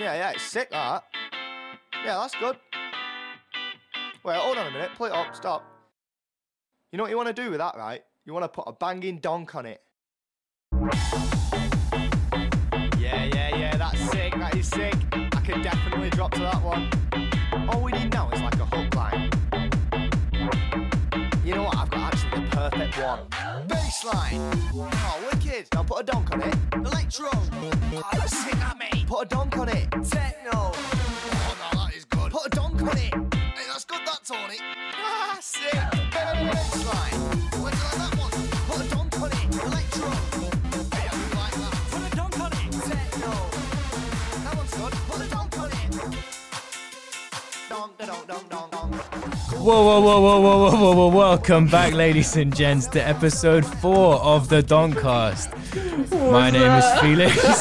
Yeah, yeah, it's sick that. Yeah, that's good. Wait, hold on a minute. Play it up. Stop. You know what you want to do with that, right? You want to put a banging donk on it. Yeah, yeah, yeah. That's sick. That is sick. I can definitely drop to that one. All we need now is like a hook line. You know what? I've got actually the perfect one. Bassline. Oh, wicked. Now put a donk on it. Electro. Oh, sick, that mate. Put a donk on it. Techno. Oh, no, that is good. Put a donk on it. Hey, that's good, that, Tony. Ah, sick. Bassline. Whoa, whoa, whoa, whoa, whoa, whoa, whoa, Welcome back, ladies and gents, to episode four of the Doncast. My name that? is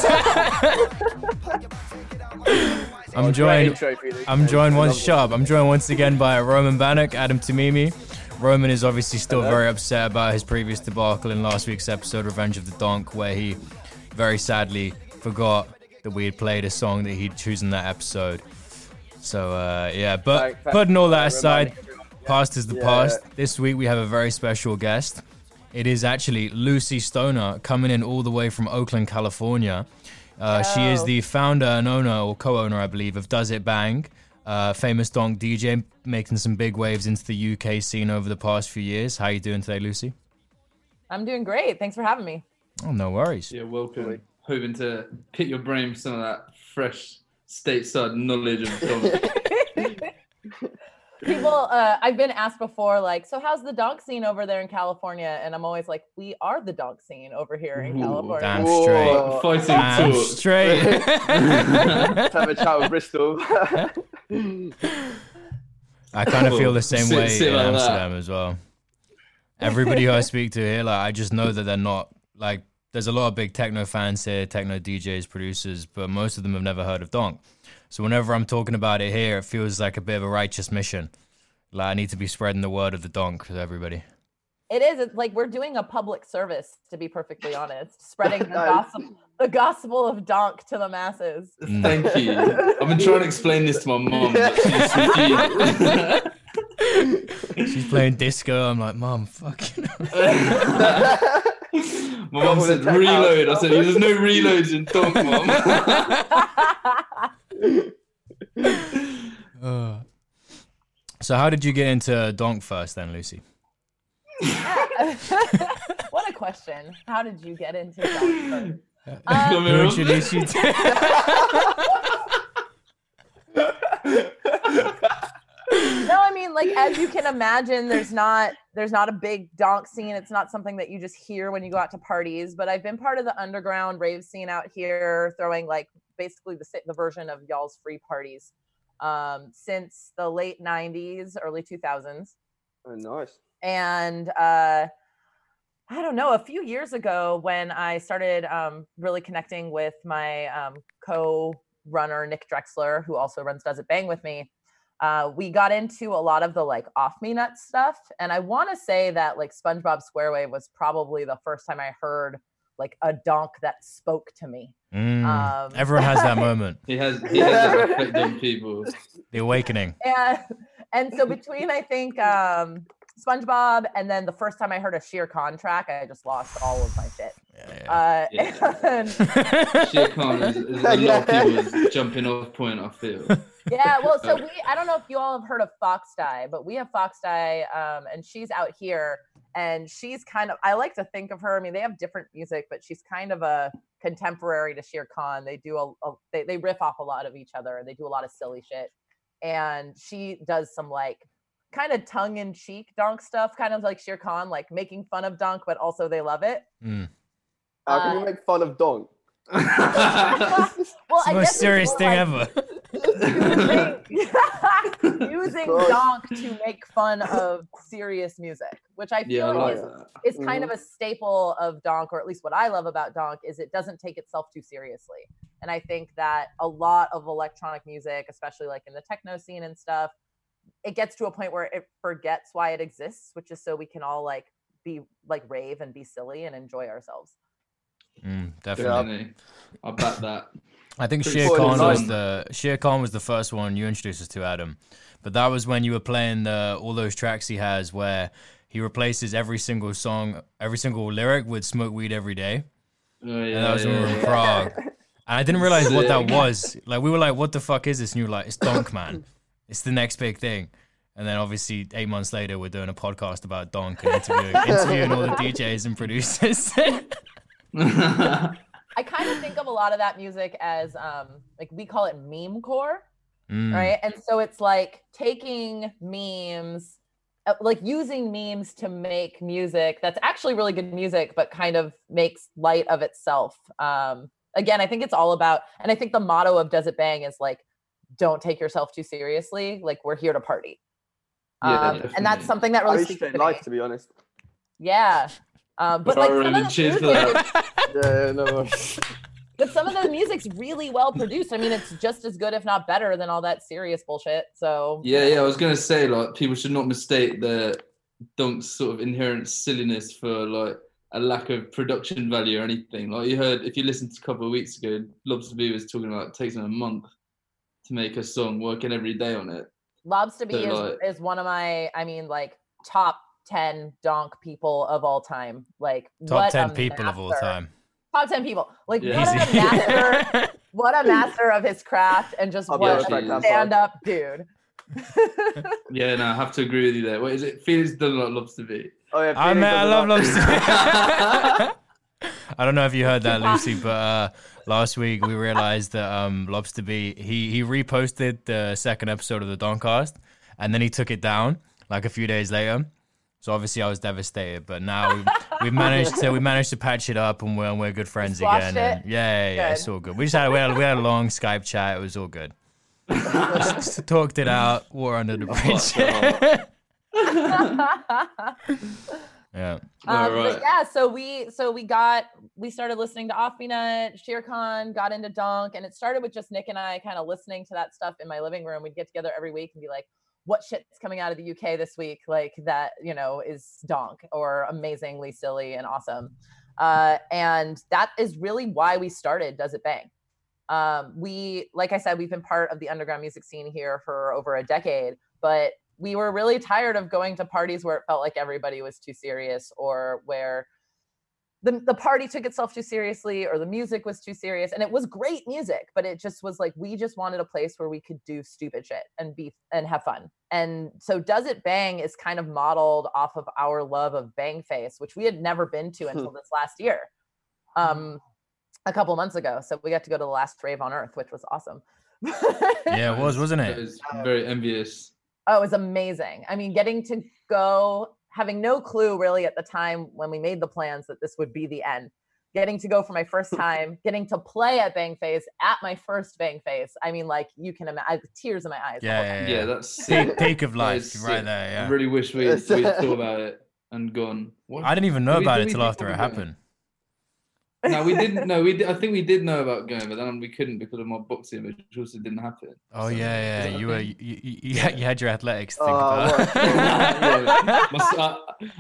oh, Felix. I'm joined. Intro, I'm joined once sharp. I'm joined once again by Roman Bannock, Adam Tamimi. Roman is obviously still Hello. very upset about his previous debacle in last week's episode, Revenge of the Donk, where he very sadly forgot that we had played a song that he'd chosen that episode. So uh, yeah, but putting all that aside, past is the Yeah. past. This week we have a very special guest. It is actually Lucy Stoner coming in all the way from Oakland, California. Uh, she is the founder and owner, or co-owner, I believe, of Does It Bang, uh, famous donk DJ, making some big waves into the UK scene over the past few years. How are you doing today, Lucy? I'm doing great. Thanks for having me. Oh, no worries. Yeah, welcome. Fully. Hoping to pick your brain for some of that fresh stateside knowledge of donk. People, uh, I've been asked before, like, so how's the donk scene over there in California? And I'm always like, we are the donk scene over here in Ooh, California. Damn Whoa. straight. Fighting Damn talk. straight. Let's have a chat with Bristol. I kind of feel the same Sit- way sit in like that. Amsterdam as well. Everybody who I speak to here, like, I just know that they're not like. There's a lot of big techno fans here, techno DJs, producers, but most of them have never heard of Donk. So whenever I'm talking about it here, it feels like a bit of a righteous mission. Like I need to be spreading the word of the Donk to everybody. It is. It's like we're doing a public service, to be perfectly honest, spreading the Nice. gospel, the gospel of donk to the masses. Mm. Thank you. I've been trying to explain this to my mom. she's She's playing disco. I'm like, Mom, fucking. My mom said reload. I said there's no reloads in donk, mom. Uh. So how did you get into Donk first, then, Lucy? what a question. How did you get into donk first? Come Who introduced you to? no i mean like as you can imagine there's not there's not a big donk scene it's not something that you just hear when you go out to parties but i've been part of the underground rave scene out here throwing like basically the the version of y'all's free parties um, since the late 90s early 2000s oh, nice. and uh I don't know. A few years ago, when I started um, really connecting with my um, co-runner Nick Drexler, who also runs Does It Bang with me, uh, we got into a lot of the like off me nuts stuff. And I want to say that like SpongeBob SquareWave was probably the first time I heard like a donk that spoke to me. Mm. Um, Everyone has that moment. He has he has a on people. The awakening. and and so between I think um SpongeBob and then the first time I heard a Shere Khan track, I just lost all of my shit. Yeah, Uh, Yeah. and- Shere Khan is, is a lot of people's jumping off point. I feel. Yeah, well, so we I don't know if you all have heard of Fox Die, but we have Fox Die, um, and she's out here, and she's kind of I like to think of her. I mean, they have different music, but she's kind of a contemporary to Shere Khan. They do a, a they they riff off a lot of each other, and they do a lot of silly shit. And she does some like kind of tongue in cheek donk stuff, kind of like Shere Khan, like making fun of donk, but also they love it. Mm. How can Uh, you make fun of Donk? Well, It's the I most guess serious thing like- ever. using, using donk to make fun of serious music, which I feel yeah, like like is, that. is kind of a staple of donk, or at least what I love about donk is it doesn't take itself too seriously. And I think that a lot of electronic music, especially like in the techno scene and stuff, it gets to a point where it forgets why it exists, which is so we can all like be like rave and be silly and enjoy ourselves. Mm, definitely. Definitely. I bet that. I think Shere Khan was the Shere Khan was the first one you introduced us to, Adam. But that was when you were playing the all those tracks he has where he replaces every single song, every single lyric with "Smoke Weed Every Day." Oh, yeah, And that was when we were in yeah. Prague. And I didn't realize what that was. Like we were like, "What the fuck is this?" And you were like, "It's Donk Man. It's the next big thing." And then obviously eight months later, we're doing a podcast about Donk and interviewing, interviewing all the DJs and producers. I kind of think of a lot of that music as um like we call it meme core, Mm. right? And so it's like taking memes uh, like using memes to make music that's actually really good music but kind of makes light of itself. Um again, I think it's all about and I think the motto of Does It Bang is like don't take yourself too seriously, like we're here to party. Yeah, um, and that's something that really used to speaks to life, me. to be honest. Yeah. Um, but like some of the music Yeah, yeah, no but some of the music's really well produced. I mean, it's just as good, if not better, than all that serious bullshit. So Yeah, yeah. I was gonna say like people should not mistake the Donk's sort of inherent silliness for like a lack of production value or anything. Like you heard, if you listened to a couple of weeks ago, Lobster B was talking about it takes him a month to make a song, working every day on it. Lobster B So, is, like- is one of my, I mean, like top ten donk people of all time. Like Top what ten a people of all time. Top ten people. Like Yeah. what a master, what a master of his craft, and just I'll what a stand up dude. Yeah, no, I have to agree with you there. What is it? Felix done like Lobster B. Oh yeah, I Felix I doesn't love like- lobster. I don't know if you heard that, Lucy, but uh, last week we realized that um, Lobster B he he reposted the second episode of the Doncast, and then he took it down like a few days later. So obviously I was devastated, but now we we managed to we managed to patch it up, and we're and we're good friends Squashed again. And yeah, yeah, yeah, it's all good. We just had we had, we had a long Skype chat. It was all good. just talked it out. War under the bridge. yeah. Um, Alright. But yeah, so we so we got we started listening to Offbeat Shere Khan, got into Donk, and it started with just Nick and I kind of listening to that stuff in my living room. We'd get together every week and be like, "What shit's coming out of the UK this week? Like that, you know, is Donk or amazingly silly and awesome." Uh, and that is really why we started Does It Bang. Um, we, like I said, we've been part of the underground music scene here for over a decade, but we were really tired of going to parties where it felt like everybody was too serious or where the, the party took itself too seriously or the music was too serious and it was great music but it just was like we just wanted a place where we could do stupid shit and be and have fun and so does it bang is kind of modeled off of our love of bang face which we had never been to until this last year um a couple months ago so we got to go to the last rave on earth which was awesome Yeah, it was, wasn't it, it it? is very envious. Oh, it was amazing. I mean, getting to go, having no clue really at the time when we made the plans that this would be the end. Getting to go for my first time, getting to play at Bang Face at my first Bang Face. I mean, like you can imagine, tears in my eyes. Yeah, yeah, Yeah, yeah. that's sick. Peak, peak of life, right sick. there. I really wish we Yes. we thought about it and gone. What? I didn't even know Did about did it we till after it happened. going? Happened. No, we didn't. know. we. Did, I think we did know about going, but then we couldn't because of my boxing, which also didn't happen. Oh So, yeah, yeah. You were you, you, you, had, you had your athletics to think Oh, about. what? Yeah, my s- I,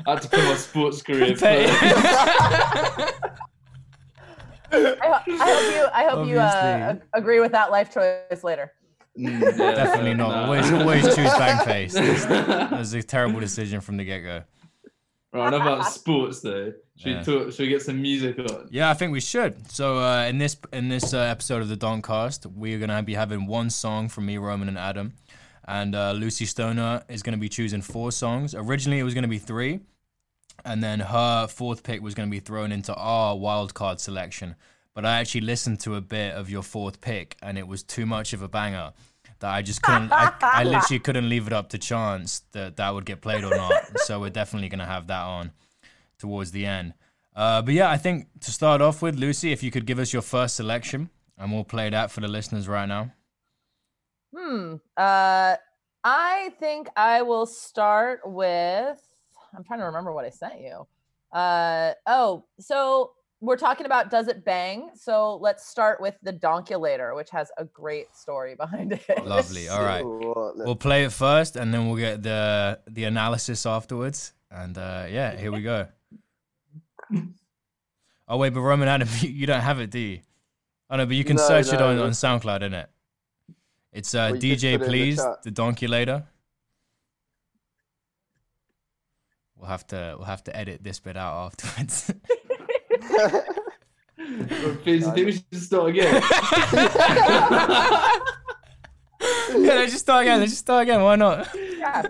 I had to put my sports career first. I, I hope you, I hope you uh, agree with that life choice later. Mm, yeah, Definitely not. nah. Always, always choose bang face. That was a terrible decision from the get go. Right, enough about sports though. Should Yeah. we talk? Should we get some music on? Yeah, I think we should. So uh, in this in this uh, episode of the Doncast, we're gonna be having one song from me, Roman, and Adam, and uh, Lucy Stoner is gonna be choosing four songs. Originally, it was gonna be three, and then her fourth pick was gonna be thrown into our wild card selection. But I actually listened to a bit of your fourth pick, and it was too much of a banger that I just couldn't. I, I literally couldn't leave it up to chance that that would get played or not. So we're definitely gonna have that on towards the end. Uh, but yeah, I think to start off with, Lucy, if you could give us your first selection, and we'll play that for the listeners right now. Hmm. Uh, I think I will start with. I'm trying to remember what I sent you. Uh, oh, so we're talking about Does It Bang? So let's start with the Donkulator, which has a great story behind it. Lovely. All right, we'll play it first, and then we'll get the the analysis afterwards. And uh, yeah, here we go. Oh wait, but Roman Adam, you, you don't have it, do you? Oh no, but you can No, search it no, on, on that's- SoundCloud, innit? It's uh, Well, DJ put it in the Please, the Donkulator. We'll have to we'll have to edit this bit out afterwards. Well, Please, I think we should start again. yeah, let's just start again. Let's just start again. Why not? Yeah.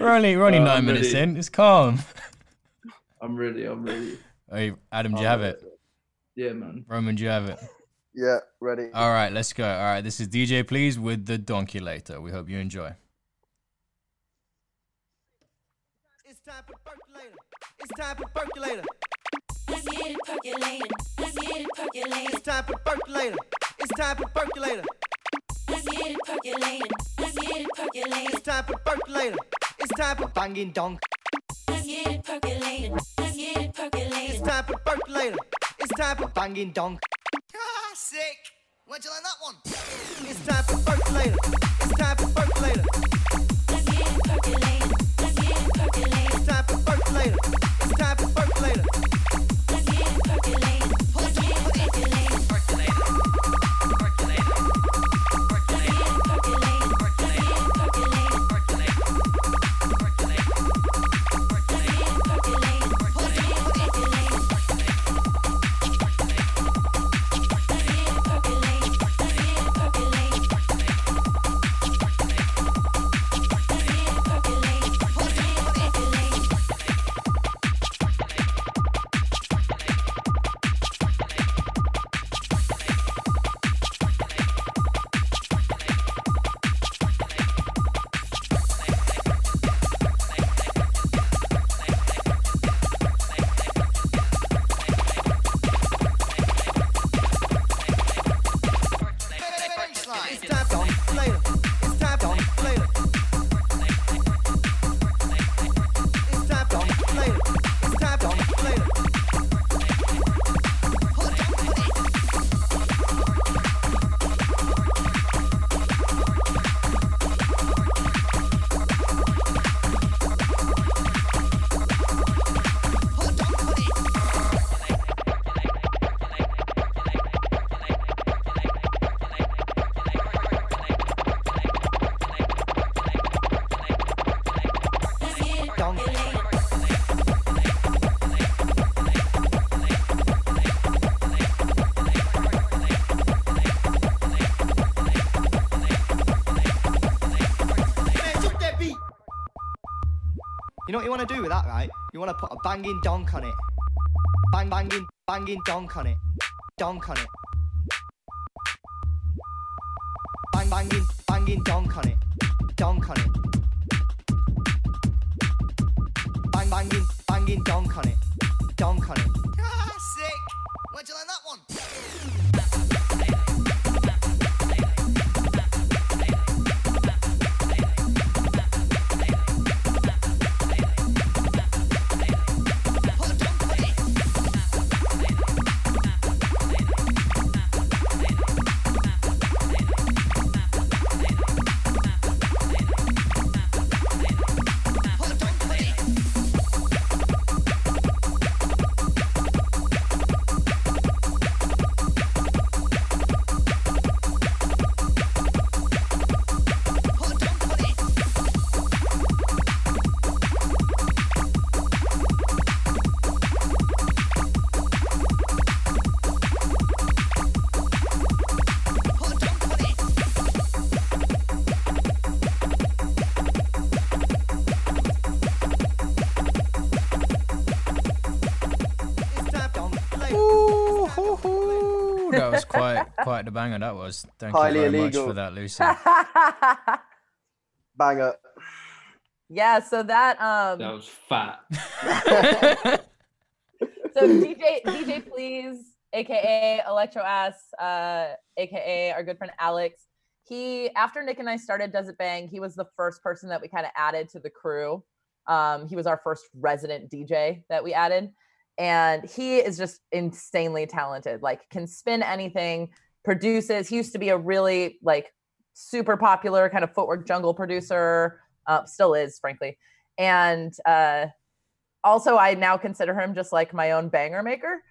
We're only we're only Uh, nine minutes in. It's calm. I'm ready. I'm ready. Hey, Adam, do you have it? Yeah, man. Roman, do you have it? yeah, ready. All right, let's go. All right, this is DJ Please with the Donkulator. We hope you enjoy. It's time for percolator. It's time for percolator. Let's get it percolating. Let's get it percolating. It's time for percolator. It's time for percolator. Let's get it percolating. Let's get it percolating. It's time for percolator. It's time for banging donk. Let's get it percolating. Let's get it It's time for percolator. It's time for banging donk. Ah, sick. Where'd you learn that one? It's time for percolator. It's time for percolator. Let's get it percolating. Let's get it percolating. It's time for percolator. You want to put a banging donk on it. Bang, banging, banging donk on it. Donk on it. Bang, banging, banging donk on it. Quite quite the banger. That was. Thank Highly you very much illegal. for that, Lucy. Banger. yeah, so that um That was fat. so DJ DJ Please, aka Electro Ass, uh, aka our good friend Alex. He after Nick and I started Does It Bang, he was the first person that we kind of added to the crew. Um, he was our first resident DJ that we added, and he is just insanely talented. Like can spin anything, produces. He used to be a really like super popular kind of footwork jungle producer. Uh, still is, frankly, and uh, also I now consider him just like my own banger maker.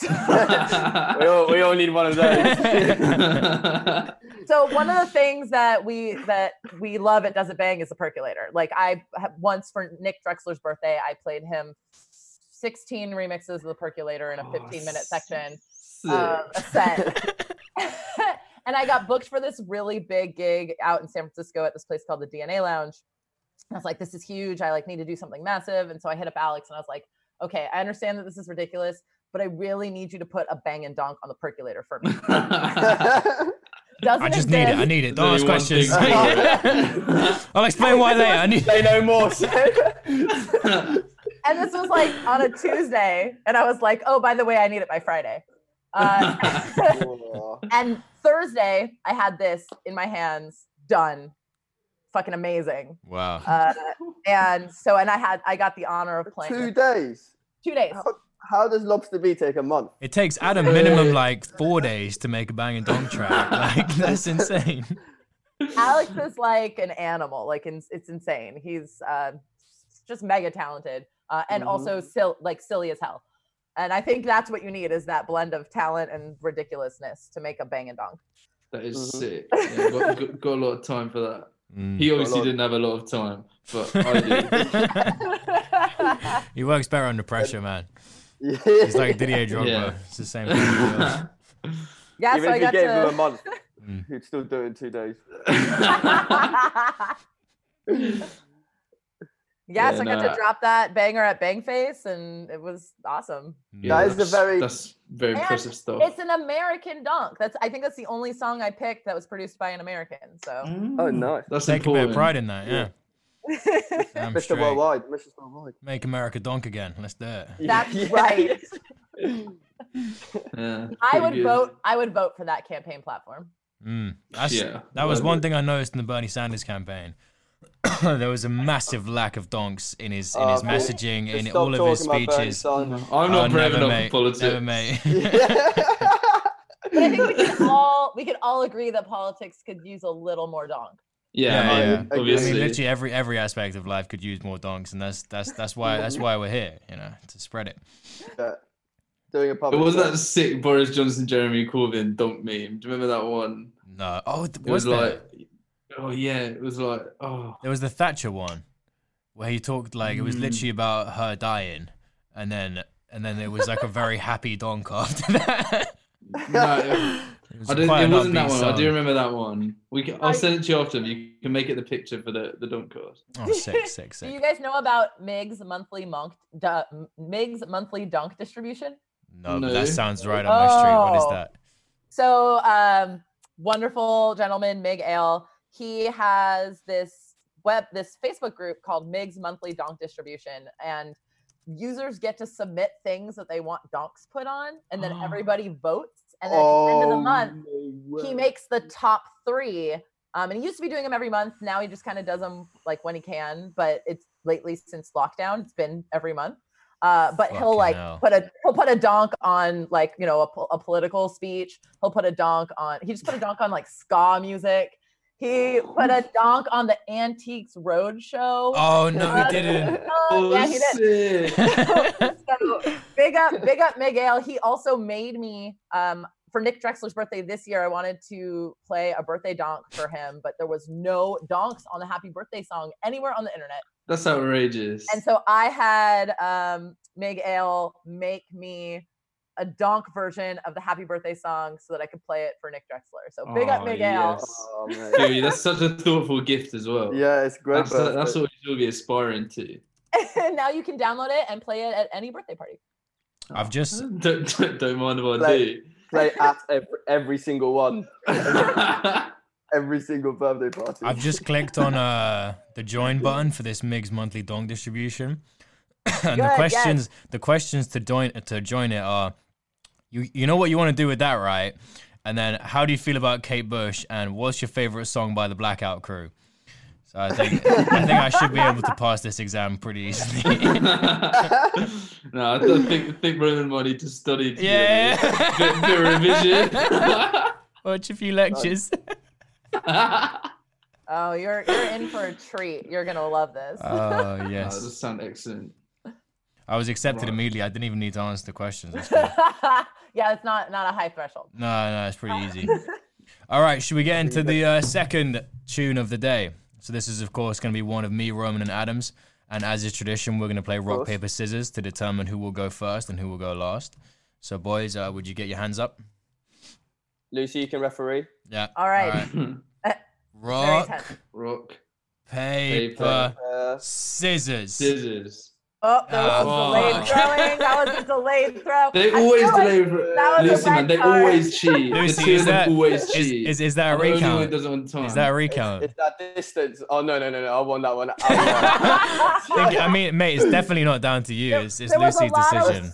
we all we all need one of those. so one of the things that we that we love at Does It Bang is the percolator. Like I have- once for Nick Drexler's birthday, I played him 16 remixes of the percolator in a 15 minute section, um, a set. and I got booked for this really big gig out in San Francisco at this place called the DNA Lounge. I was like, this is huge. I like need to do something massive. And so I hit up Alex and I was like, okay, I understand that this is ridiculous, but I really need you to put a bang and donk on the percolator for me. Doesn't I just need it. I need it. Don't ask questions. I'll explain why later. I need. Say no more. and this was like on a Tuesday, and I was like, "Oh, by the way, I need it by Friday." Uh, and Thursday, I had this in my hands, done, fucking amazing. Wow. Uh, and so, and I had, I got the honor of playing Two it. days. two days. How, how does Lobster B take a month? It takes at a minimum like four days to make a bang and donk track. Like that's insane. Alex is like an animal. Like it's, it's insane. He's uh, just mega talented uh, and Mhm. also sil- like silly as hell. And I think that's what you need is that blend of talent and ridiculousness to make a bang and donk. That is Mhm. sick. Yeah, got, got, got a lot of time for that. Mm. He obviously didn't have a lot of time, but I he works better under pressure, man. Yeah. He's like Didier Drogba. Yeah. It's the same thing. he does. do. yeah, Even so I if you got gave him a to. month, Mm. he'd still do it in two days. yeah, Yeah, so I got nah. to drop that banger at Bangface, and it was awesome. Yeah, That is a that's- very- That's very And impressive stuff. It's an American donk. That's I think that's the only song I picked that was produced by an American. So Oh, nice. That's Take a bit of important. pride in that, yeah. Damn Mr. straight. Worldwide. Mr. Worldwide. Make America donk again. Let's do it. that's Yeah. right. Yeah, I would good. vote. I would vote for that campaign platform. Mm. That's, Yeah, that was one would. thing I noticed in the Bernie Sanders campaign. there was a massive lack of donks in his in Oh, his cool. messaging, in all of his talking Bernie speeches. I'm Oh, not brave never, enough mate. for politics. Never, mate. But I think we can all we could all agree that politics could use a little more donk. Yeah, Yeah, I- yeah. I I obviously. mean, literally every every aspect of life could use more donks, and that's that's that's why that's why we're here, you know, to spread it. Yeah. Doing a It public. was that sick Boris Johnson, Jeremy Corbyn donk meme. Do you remember that one? No, oh, th- It was, was, there? like, oh yeah, it was like, oh, There was the Thatcher one, where he talked like it was Mm. literally about her dying, and then and then it was like a very happy donk after that. no, it, It, was I didn't, quite it wasn't that upbeat one. I do remember that one. We can, I'll send it to you after. You can make it the picture for the the donk card. Oh, sick, sick, sick. Do you guys know about Mig's monthly monk du- Mig's monthly donk distribution? No, No. that sounds right on my street. What is Oh. that? So, um, wonderful gentleman, Miguel. He has this web, this Facebook group called Mig's Monthly Donk Distribution, and users get to submit things that they want donks put on, and then Oh. everybody votes. And then at the end of the Oh, month, no he makes the top three. Um, and he used to be doing them every month. Now he just kind of does them like when he can. But it's lately since lockdown, it's been every month. Uh, but he'll like hell. put a he'll put a donk on like you know a, a political speech. He'll put a donk on. He just put a donk on like ska music. He put a donk on the Antiques Roadshow. Oh no, he didn't. Oh, yeah, he did. sick. so big up, big up Miguel. He also made me um for Nick Drexler's birthday this year. I wanted to play a birthday donk for him, but there was no donks on the happy birthday song anywhere on the internet. That's outrageous. And so I had um Miguel make me a donk version of the happy birthday song so that I could play it for Nick Drexler. So big up Oh, Miguel. yes. Oh, man. Dude, that's such a thoughtful gift as well. Yeah, it's great. that's, that's birthday. what you should be aspiring to. and now you can download it and play it at any birthday party. I've just don't, don't, don't mind if I Play- Play at every, every single one, every single birthday party. I've just clicked on uh the join button for this Migs monthly donk distribution. and the Good, questions the questions to join to join it are you you know what you want to do with that, right? And then how do you feel about Kate Bush and what's your favorite song by the Blackout Crew? So I think I think I should be able to pass this exam pretty easily. no, I don't think I think Roman might need to study. To Yeah. Bit, bit, bit revision. Watch a few lectures. Oh, you're you're in for a treat. You're gonna love this. Oh Oh, yes. that sound excellent. I was accepted Right. immediately. I didn't even need to answer the questions. That's cool. yeah, it's not not a high threshold. No, no, it's pretty easy. All right, should we get into the uh, second tune of the day? So this is, of course, going to be one of me, Roman, and Adams. And as is tradition, we're going to play rock, paper, scissors to determine who will go first and who will go last. So, boys, uh, would you get your hands up? Lucy, you can referee. Yeah. All right. Hmm. Very Rock. Rock, paper, Paper. Scissors. scissors. Oh, that was Oh. a delayed throwing. That was a delayed throw. They I always feel like delay. that was a Lucy, man, they card. always cheat. Lucy, the two is of them that- always Is, cheat. is, is that a I'm the only one who recount? does it on time. Is that a recount? it's that distance. Oh no no no no! I won that one. I won. Think- I mean, mate, it's definitely not down to you. There- It's, it's was a Lucy's lot of- decision.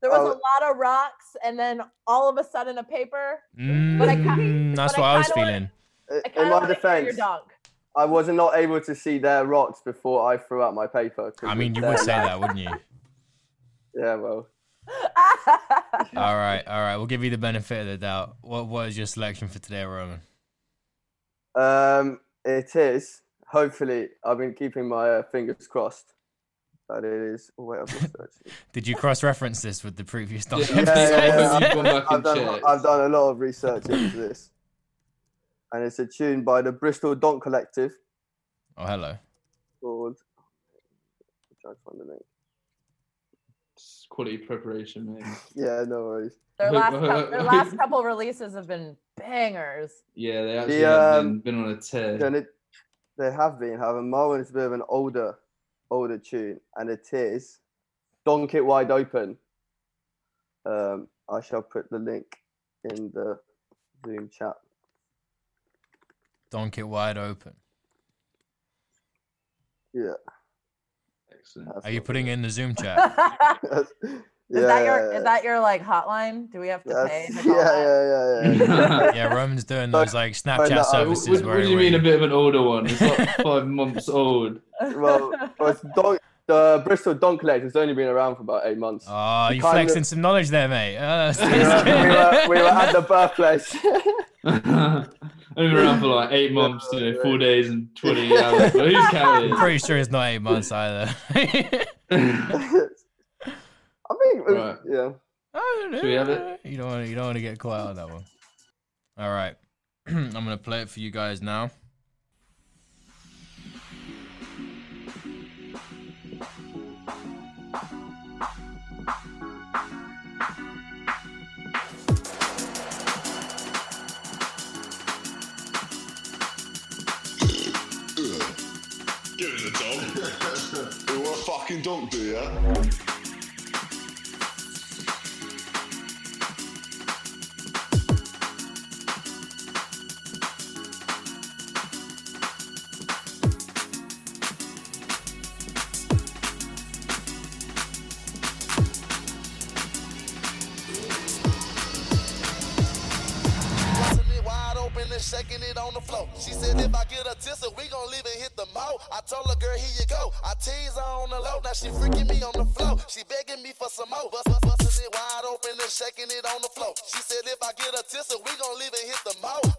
There was Oh. a lot of rocks, and then all of a sudden a paper. But I kinda- Mm, that's but what I I was feeling. I In my of want to hear your defense, dunk. I was not able to see their rocks before I threw out my paper. I mean, you would say that, wouldn't you? Yeah, well, All right, all right. We'll give you the benefit of the doubt. What what is your selection for today, Roman? um, it is. Hopefully, I've been keeping my uh, fingers crossed. That it is. Oh, wait, I've Did you cross-reference this with the previous donk Yeah, episode? yeah, yeah. You've I've done. I've done a lot of research into this, and it's a tune by the Bristol Donk Collective Oh, hello. called. I'm trying to find the name. It's Quality preparation, mate. Yeah, no worries. their last cou- their last couple releases have been bangers. Yeah, they actually The, have um, been, been on a tear. Then it, they have been. However, my is a bit of an older, older tune, and it is "Donk It Wide Open." Um, I shall put the link in the Zoom chat. Donk it wide open. Yeah. Excellent. Are you putting in the Zoom chat? is. Is that your Yeah, is that your like hotline? Do we have to pay? that's- to call yeah, yeah, yeah, yeah. yeah, Roman's doing those like Snapchat I- services what, what do you mean a bit of an older one? It's like five months old. well, well, it's Donk, the Bristol Donk Collective has only been around for about eight months. Oh, you kind flexing of- some knowledge there, mate. Uh, we, were, we, were, we were at the birthplace. Only been around for like eight months, you know, four days and 20 hours. But who's counting? pretty sure it's not eight months either. I think, Right. yeah. I don't know. Should we have it? You don't want to. You don't want to get quiet on that one. All right, I'm gonna play it for you guys now. Fucking dog, do ya? Now she freaking me on the floor. She begging me for some more. Bust, bust, busting it wide open and shaking it on the floor. She said if I get a tissue, we gon' leave and hit the mo.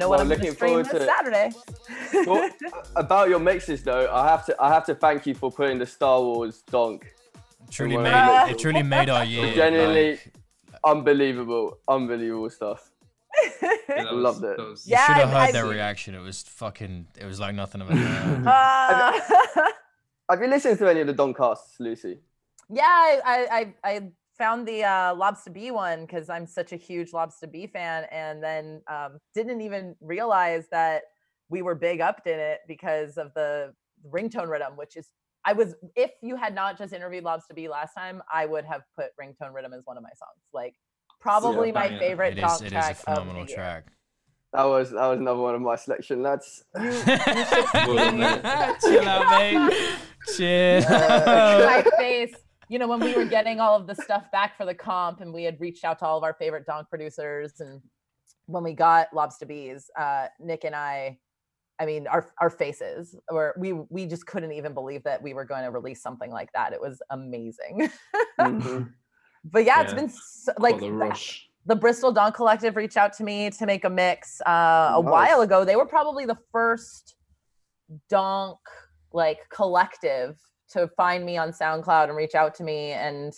Know Well, what I'm going to looking stream forward this to it. Saturday. Well, about your mixes though, I have to I have to thank you for putting the Star Wars donk. Truly Well, made it truly made our year. Genuinely like, unbelievable, unbelievable stuff. Yeah, that was- Loved it. that was- you should have heard I their reaction. It was fucking. It was like nothing I've ever heard. Uh, Have you listened to any of the Doncasts, Lucy? yeah, I, I, I, I found the uh, Lobster Bee one because I'm such a huge Lobster Bee fan, and then um, didn't even realize that we were big upped in it because of the ringtone rhythm, which is I was if you had not just interviewed Lobster Bee last time, I would have put ringtone rhythm as one of my songs. Like probably my banger. favorite It is. donk It is a of the phenomenal year. track. That was that was another one of my selection, lads. Well done. Chill out, mate. Chill. my face. You know, when we were getting all of the stuff back for the comp and we had reached out to all of our favorite donk producers and when we got Lobster Bees, uh, Nick and I, I mean, our our faces were we we just couldn't even believe that we were going to release something like that. It was amazing. Mhm. but yeah, it's been so, like Got the the- rush. the Bristol Donk Collective reached out to me to make a mix uh, a Nice. while ago. They were probably the first donk like collective to find me on SoundCloud and reach out to me and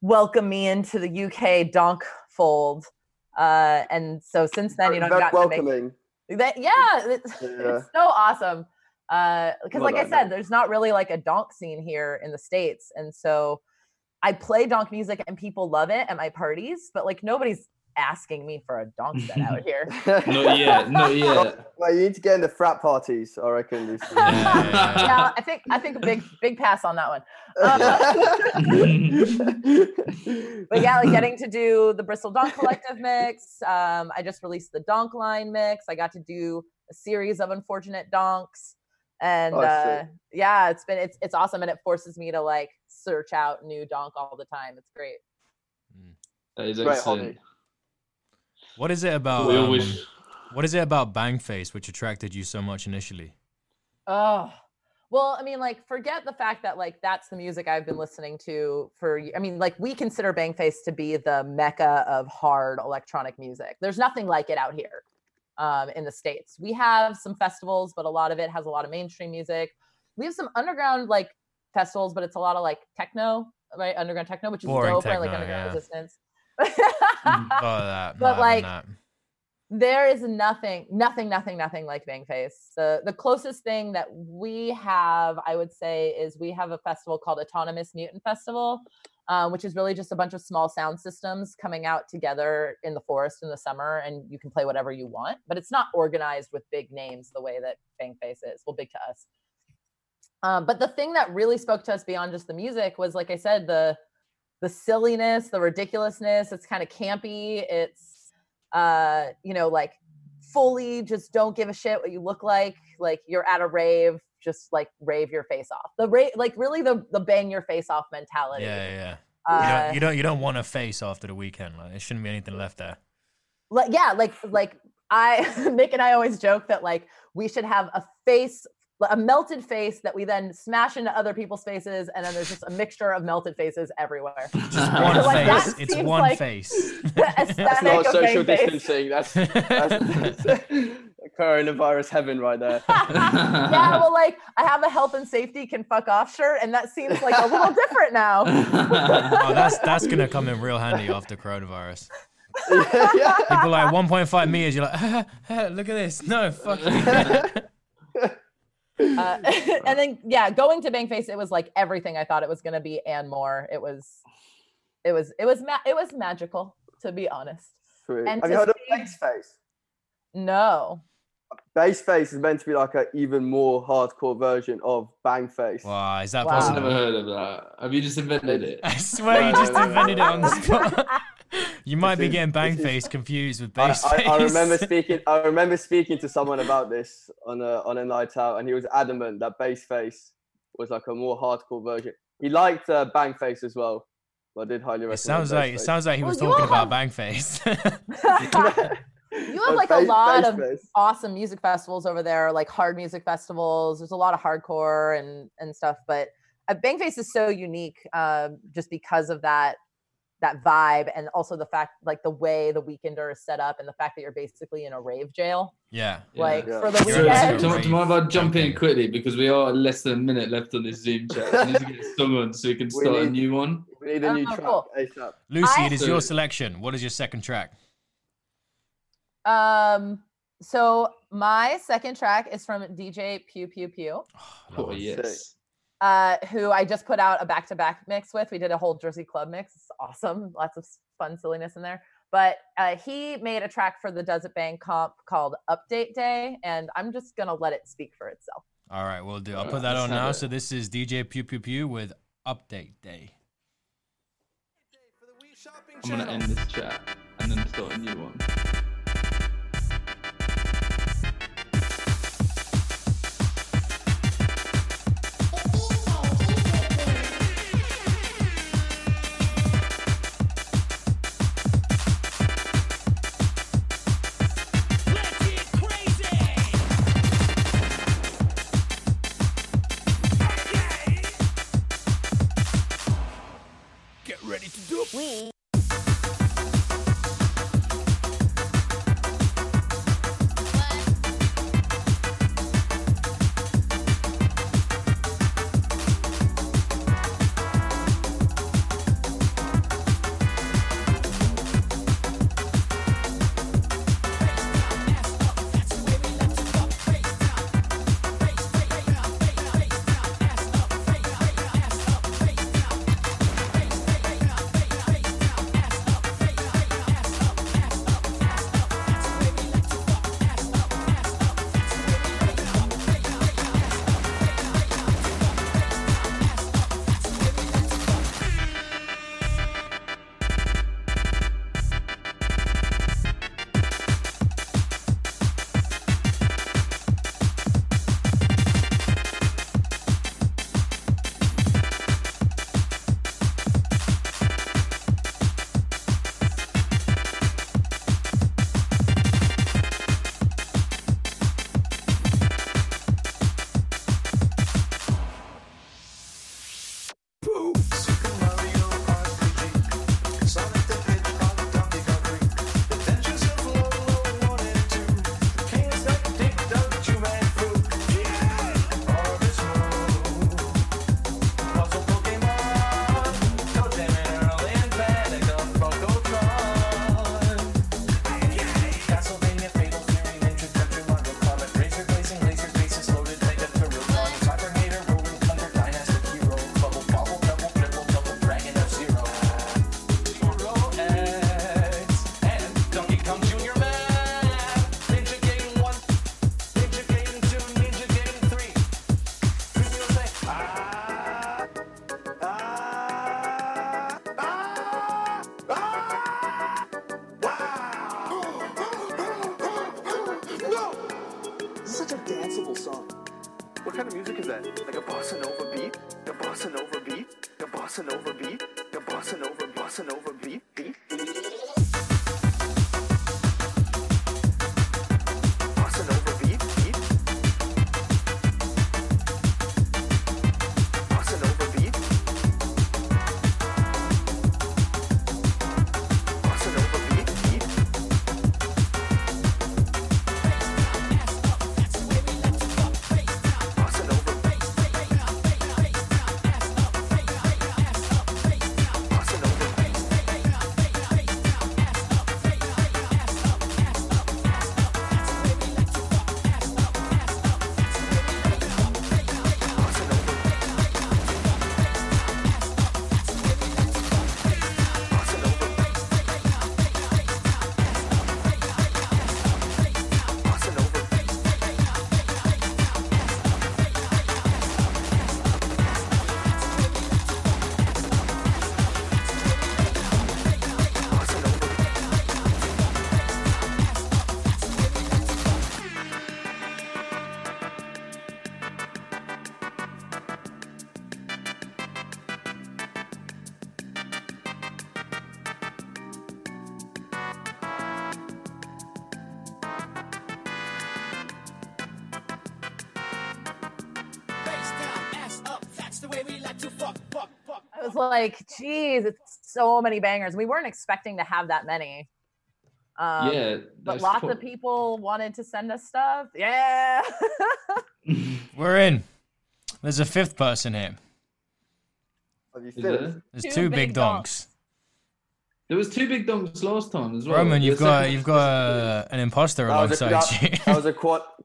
welcome me into the UK donk fold. Uh, and so since then, you know, I've Very make welcoming. that. Yeah, it's, Yeah. it's so awesome. Uh, because Well like I said, there's not really like a donk scene here in the states, and so I play donk music and people love it at my parties, but like nobody's asking me for a donk set out here. Not yet. Not yet. Well, you need to get into frat parties, I reckon. Lucy. Yeah, yeah, yeah. yeah, I think I think a big big pass on that one. Uh, but yeah, like getting to do the Bristol Donk Collective mix. Um, I just released the Donk Line mix. I got to do a series of unfortunate donks, and Oh, uh, yeah, it's been it's it's awesome, and it forces me to like search out new donk all the time. It's great. That is Great excellent. Hobby. What is it about? We um, always what is it about Bangface which attracted you so much initially? Oh, well, I mean, like, forget the fact that like that's the music I've been listening to for. I mean, like, we consider Bangface to be the mecca of hard electronic music. There's nothing like it out here um, in the states. We have some festivals, but a lot of it has a lot of mainstream music. We have some underground like festivals, but it's a lot of like techno, right? Underground techno, which is Boring dope, right? Like underground yeah. resistance. Oh, that. But, like, that. there is nothing nothing nothing nothing like bangface the the closest thing that we have i would say is we have a festival called autonomous mutant festival um, which is really just a bunch of small sound systems coming out together in the forest in the summer and you can play whatever you want but it's not organized with big names the way that Bang Face is well big to us um, but the thing that really spoke to us beyond just the music was like i said the the silliness the ridiculousness it's kind of campy it's uh you know like fully just don't give a shit what you look like like you're at a rave just like rave your face off the rave like really the the bang your face off mentality Yeah, yeah. uh, You don't, you don't, you don't want a face after the weekend. Like, there shouldn't be anything left there. like yeah like like i nick and i always joke that like we should have a face a melted face that we then smash into other people's faces, and then there's just a mixture of melted faces everywhere. Just one Like, face. It's seems one like- face. That's not of social Face. distancing. That's, that's, that's coronavirus heaven right there. yeah, well, like I have a health and safety can fuck off shirt, and that seems like a little different now. Oh, that's that's gonna come in real handy after coronavirus. yeah. People like 1.5 meters. You're like, look at this. No, fuck you. Uh, and then yeah, going to Bang Face, it was like everything I thought it was gonna be and more. It was, it was, it was, ma- it was magical to be honest. Sweet. And Have you heard of see- Base Face? No, Base Face is meant to be like an even more hardcore version of Bang Face. Wow, is that Wow. I've possible? never heard of that. Have you just invented it? I swear you just invented it on the spot. You might be is- getting bang this is- face confused with I, base I, face. I remember speaking. I remember speaking to someone about this on a on a night out, and he was adamant that Base Face was like a more hardcore version. He liked uh, Bang Face as well. but I did highly recommend. It sounds Base like it sounds like he was you talking about have- bang face. you have Uh, like a lot of Face. awesome music festivals over there, like hard music festivals. There's a lot of hardcore and and stuff, but uh, Bang Face is so unique, um, just because of that that vibe, and also the fact, like the way the Weekender is set up, and the fact that you're basically in a rave jail. yeah. Like Yeah. for the You're So, Yes. do, weekend. you- do you mind if I jump in quickly because we are less than a minute left on this Zoom chat. We need to get someone so we can We start a new one. We need a new Oh, track cool. ASAP. Lucy, I- it is your selection. What is your second track? Um, so my second track is from DJ Pew Pew Pew. Oh, Love it. yes. Uh, who I just put out a back to back mix with. We did a whole Jersey Club mix. It's awesome. Lots of fun silliness in there. But uh, he made a track for the Does It Bang comp called Update Day. And I'm just going to let it speak for itself. All right, we'll do. I'll put that on now. it. So this is DJ Pew Pew Pew with Update Day. I'm gonna end this chat and then start a new one. Like, geez, it's so many bangers. We weren't expecting to have that many. Um, yeah, but lots cool. of people wanted to send us stuff. Yeah. We're in. There's a fifth person here. Have you Is finished? there? There's Two two, big, big donks. There was two big donks last time as well. Roman, The you've got you've got uh, an imposter That was a, alongside that, you. that was a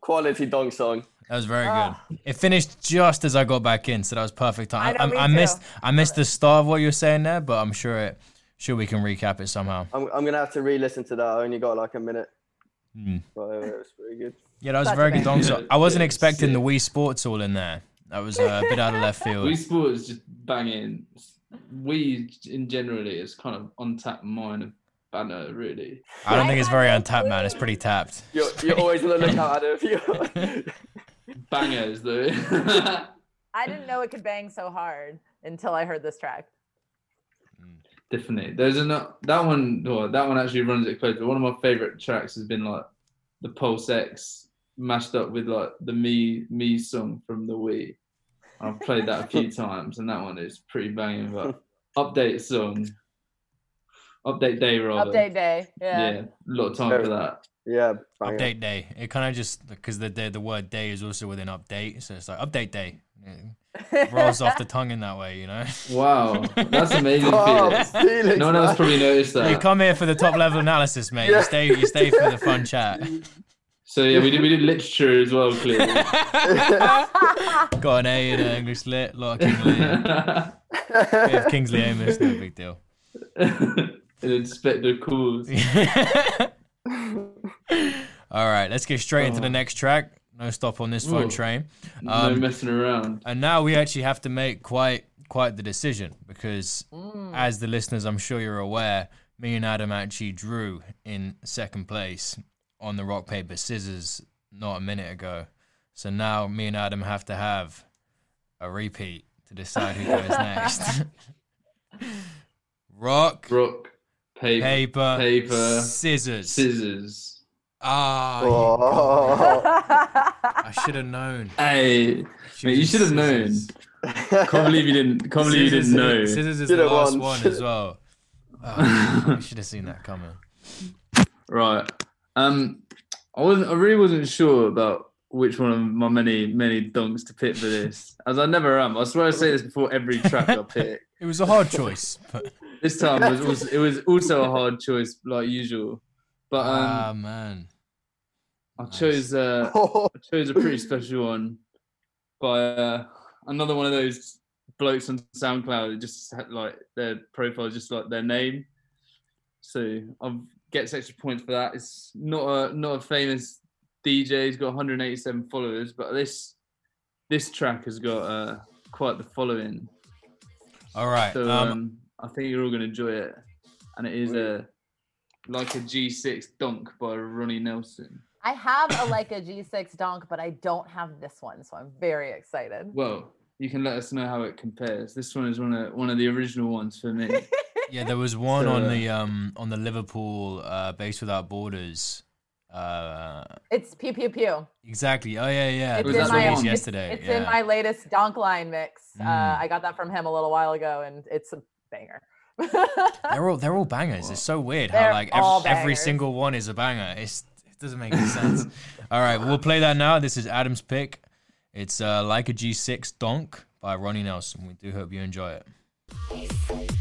quality donk song. That was very Ah. good. It finished just as I got back in, so that was perfect time. I know, me I, too. missed I missed the start of what you were saying there, but I'm sure it sure we can recap it somehow. I'm, I'm gonna have to re-listen to that. I only got like a minute, Mm. but uh, it was pretty good. Yeah, that was a very good banger. dong song. I wasn't Yeah, expecting the. Wii Sports all in there. That was uh, a bit out of left field. Wii Sports is just banging. Wii in generally is kind of untapped mine of banner, really. I don't think it's very no untapped, man. It's pretty tapped. You're, you're always on the lookout, Adam. You- Bangers though. I didn't know it could bang so hard until I heard this track. Mm. Definitely. There's an that one. Well, that one actually runs it close. But one of my favorite tracks has been like the Pulse X mashed up with like the Me Me song from the Wii. I've played that a few times, and that one is pretty banging. But update song, update day rather. Update day. Yeah. Yeah, a lot of time for that. Yeah, banger. Update day. It kind of just because the day, the word day is also within update, so it's like update day. It rolls off the tongue in that way, you know. Wow, that's amazing. Oh, Felix. Felix, No one else probably noticed that. You come here for the top level analysis, mate. Yeah. You stay, you stay for the fun chat. So yeah, we did we did literature as well, clearly. Got an A in English lit, lot of Kingsley. Bit of Kingsley Amis, no big deal. and Inspector Calls. All right, let's get straight into the next track. No stop on this Ooh. train. no Um, messing around. and now we actually have to make quite quite the decision because, Mm. as the listeners, I'm sure you're aware, me and Adam actually drew in second place on the rock paper scissors not a minute ago. So now me and Adam have to have a repeat to decide who goes next. rock, Rock, paper, paper, paper, scissors. scissors. Ah, Oh. I should have known. Hey, mate, you should have known. Scissors. Can't believe you didn't. Can't believe you didn't know. Scissors is Should've the last won, one as well. Oh, I should have seen that coming. Right. Um, I wasn't. I really wasn't sure about which one of my many many donks to pick for this, as I never am. I swear I say this before every track I pick. It was a hard choice, but This time was, was it was also a hard choice, like usual. But um, ah man, I chose uh, I chose a pretty special one by uh, another one of those blokes on SoundCloud. That just had, like their profile, just like their name. So I gets extra points for that. It's not a not a famous DJ. He's got 187 followers, but this this track has got uh, quite the following. all right. So um, um, I think you're all gonna enjoy it, and it is a like a G6 donk by Ronnie Nelson. I have a like a G6 donk, but I don't have this one, so I'm very excited. Well, you can let us know how it compares. This one is one of one of the original ones for me. yeah, there was one so, on uh, the um on the Liverpool uh, Base Without Borders. Uh, It's pew pew pew. exactly. Oh yeah, yeah. It's It in was my- released it's- yesterday. It's yeah. in my latest donk line mix. Uh, Mm. I got that from him a little while ago, and it's a banger. They're all they're all bangers. It's so weird how They're like all every, every single one is a banger. It's it doesn't make any sense. all right, we'll play that now. This is Adam's pick. It's uh, like a G6 Donk by Ronnie Nelson. We do hope you enjoy it.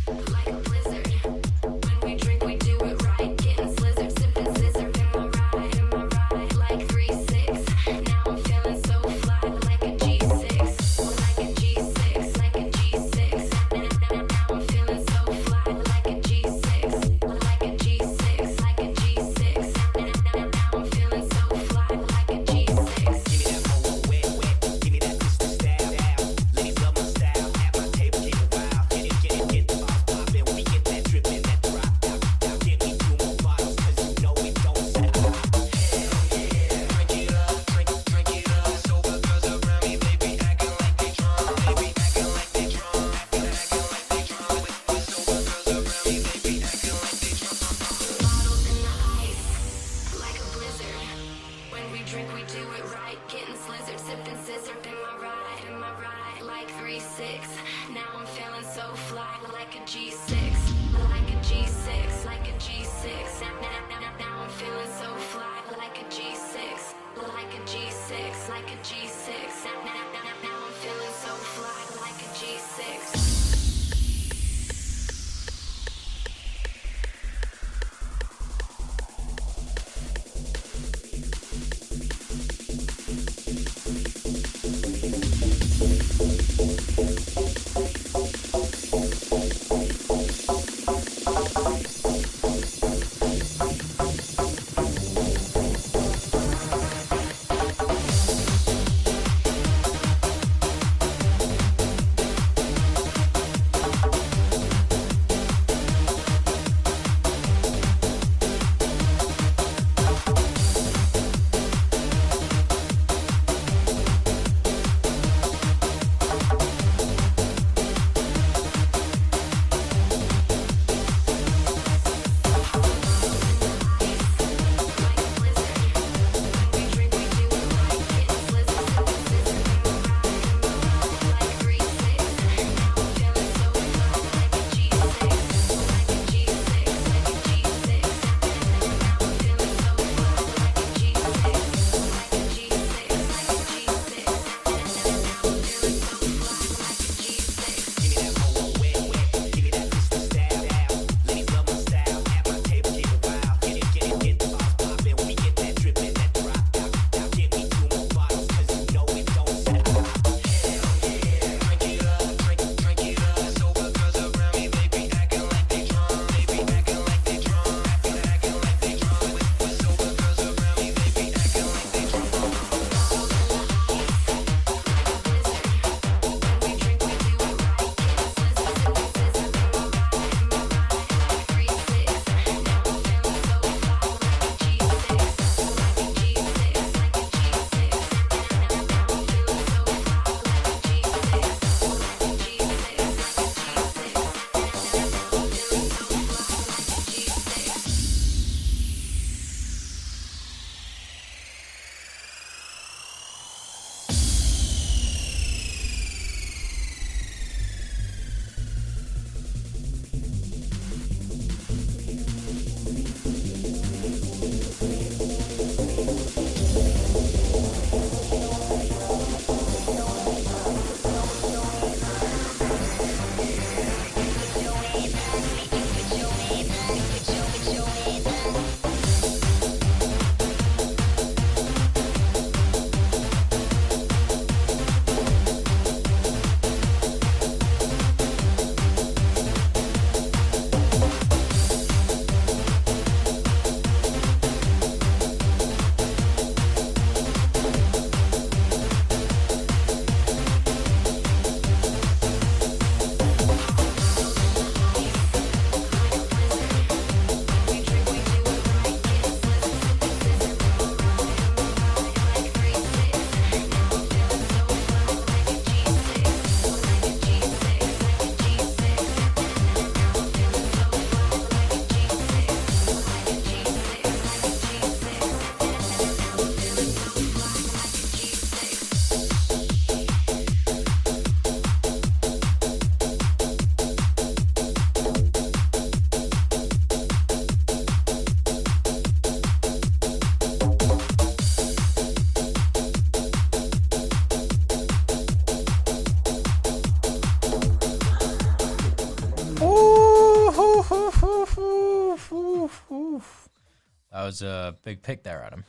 Was a big pick there, Adam.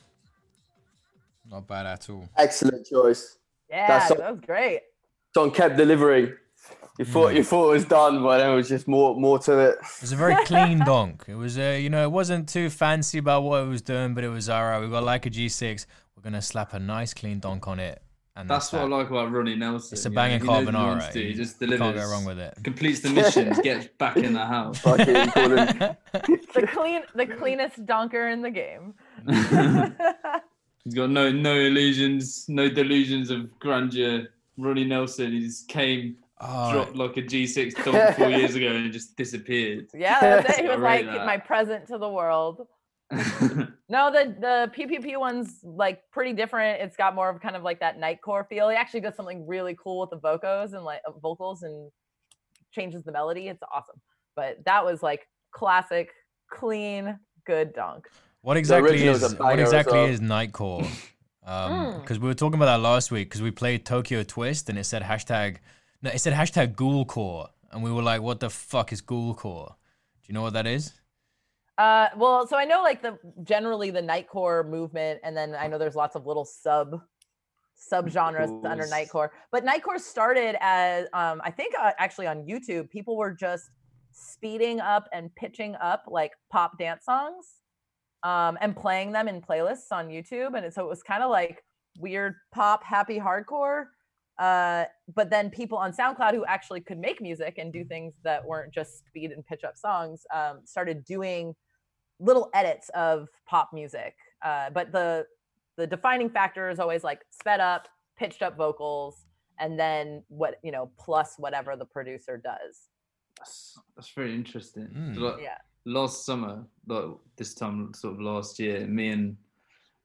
Not bad at all. Excellent choice. Yeah, That's so- that was great. John kept delivering. You thought you thought it was done, but then it was just more more to it. It was a very clean donk. It was, uh, you know, it wasn't too fancy about what it was doing, but it was all right. We got like a G6. We're gonna slap a nice clean donk on it, and That's that's, what I like about Ronnie Nelson. It's a you know, banging he he carbonara. wants to, He You just can't delivers. go wrong with it. Completes the mission, gets back in the house. The clean, the cleanest donker in the game. He's got no no illusions, no delusions of grandeur. Ronnie Nelson, he just came, Oh, dropped like a G6 donk four years ago and just disappeared. Yeah, that's it. He was like that. my present to the world. No, the the PPP one's like pretty different. It's got more of kind of like that nightcore feel. He actually does something really cool with the vocals and like uh, vocals and changes the melody. It's awesome. But that was like classic, clean, good donk. what exactly is a what exactly is Nightcore? Um, Mm. because we were talking about that last week because we played Tokyo Twist and it said hashtag, no, it said hashtag Ghoulcore, and we were like, what the fuck is Ghoulcore? Do you know what that is? Uh, well, so I know like the generally the nightcore movement, and then I know there's lots of little sub sub genres under nightcore. But nightcore started as um, I think uh, actually on YouTube, people were just speeding up and pitching up like pop dance songs, um, and playing them in playlists on YouTube, and it, so it was kind of like weird pop happy hardcore. Uh, but then people on SoundCloud who actually could make music and do things that weren't just speed and pitch up songs um, started doing little edits of pop music. Uh, but the the defining factor is always like sped up, pitched up vocals, and then what you know plus whatever the producer does. That's, that's very interesting. Mm. So, like, Yeah. Last summer, like this time, sort of last year, me and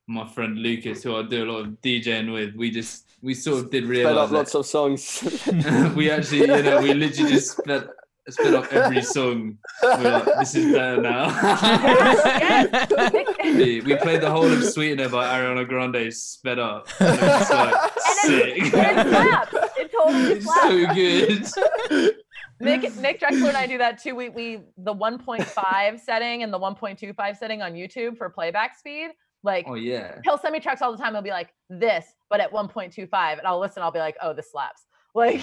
my friend Lucas, who I do a lot of DJing with, we just we sort of did Sped realize up that lots of songs. we actually, you know, we literally just sped, sped up every song. We were like, this is better now. we, we played the whole of Sweetener by Ariana Grande sped up. And it like sick. It slaps. It totally It's slaps. so good. Nick Nick Drexler and I do that too. We we the 1.5 setting and the 1.25 setting on YouTube for playback speed. Like Oh yeah. he'll send me tracks all the time. He'll be like this, but at 1.25, and I'll listen. I'll be like, oh, this slaps. Like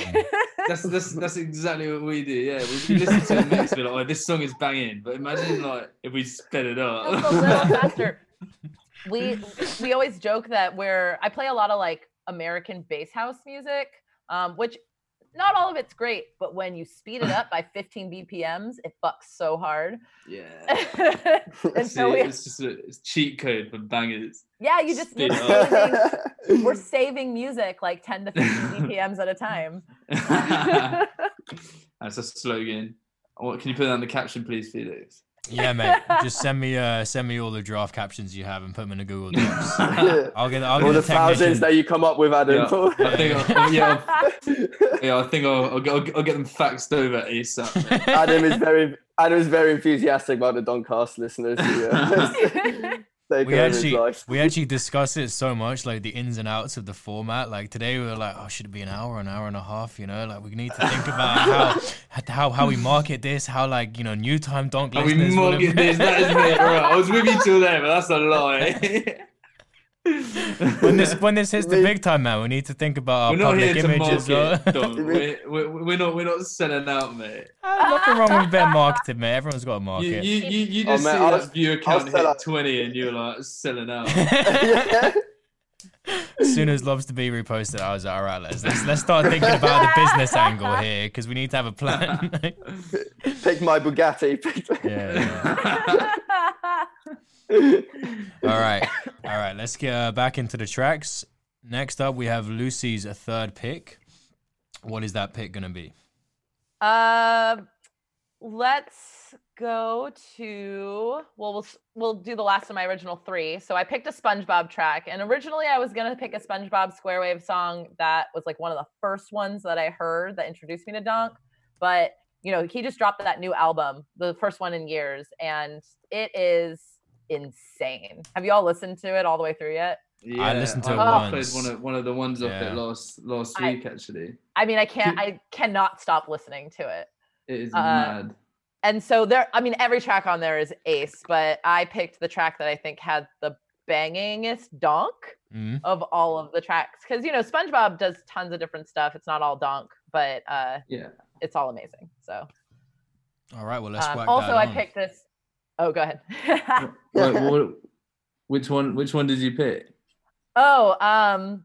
That's that's that's exactly what we do. Yeah, we, we listen to a mix, we're like, oh, this song is banging. But imagine like if we sped it just a up. little faster. We we always joke that we're I play a lot of like American bass house music, um, which not all of it's great, but when you speed it up by 15 BPMs, it fucks so hard. yeah. and See, so we, it's just a it's cheat code for bangers. yeah, you just we're saving, we're saving music like 10 to 15 BPMs at a time. That's a slogan. What can you put that in the caption, please, Felix? Yeah, mate. Just send me uh send me all the draft captions you have and put them in the Google Docs. Yeah. I'll get I'll All get the the thousands that you come up with, Adam. Yeah, I think I'll, yeah, I'll- yeah, I think I'll, I'll, I'll, I'll get them faxed over ASAP. Adam is very Adam is very enthusiastic about the Doncast listeners. Yeah. We actually we actually discuss it so much, like the ins and outs of the format. Like today, we were like, "Oh, should it be an hour, an hour and a half?" You know, like we need to think about how how how we market this, how like you know new time donk Are we will this? That is me. Right, I was with you till then, but that's a lie. When this when this hits the big time, man, we need to think about our we're public here to image as well. market. We're, we're, we're not. We're not selling out, mate. Ah, nothing wrong with a bit of marketing, man. Everyone's got a You, market. you, you, you Oh, just man, see I'll- that viewer count sell hit out. twenty, and you're like selling out. yeah. as soon as Loves to Be reposted, I was like, all right, let's let's, let's start thinking about the business angle here because we need to have a plan. Pick my Bugatti. Pick yeah, yeah. All right, all right. Let's get uh, back into the tracks. Next up, we have Lucy's third pick. What is that pick gonna be? Uh, let's go to well, we'll we'll do the last of my original three. So I picked a SpongeBob track, and originally I was gonna pick a SpongeBob Square Wave song that was like one of the first ones that I heard that introduced me to Donk. But you know, he just dropped that new album, the first one in years, and it is insane. Have you all listened to it all the way through yet? Yeah, I listened to it I once. played one of one of the ones off Yeah. it last last I- week. Actually, I mean, I can't, I cannot stop listening to it. it is Uh, mad. and so there i mean every track on there is ace but i picked the track that i think had the bangingest donk Mm. of all of the tracks because you know spongebob does tons of different stuff it's not all donk but uh Yeah. it's all amazing so All right, well let's um, whack also that i on. picked this oh go ahead Right, what, which one? Which one did you pick? oh um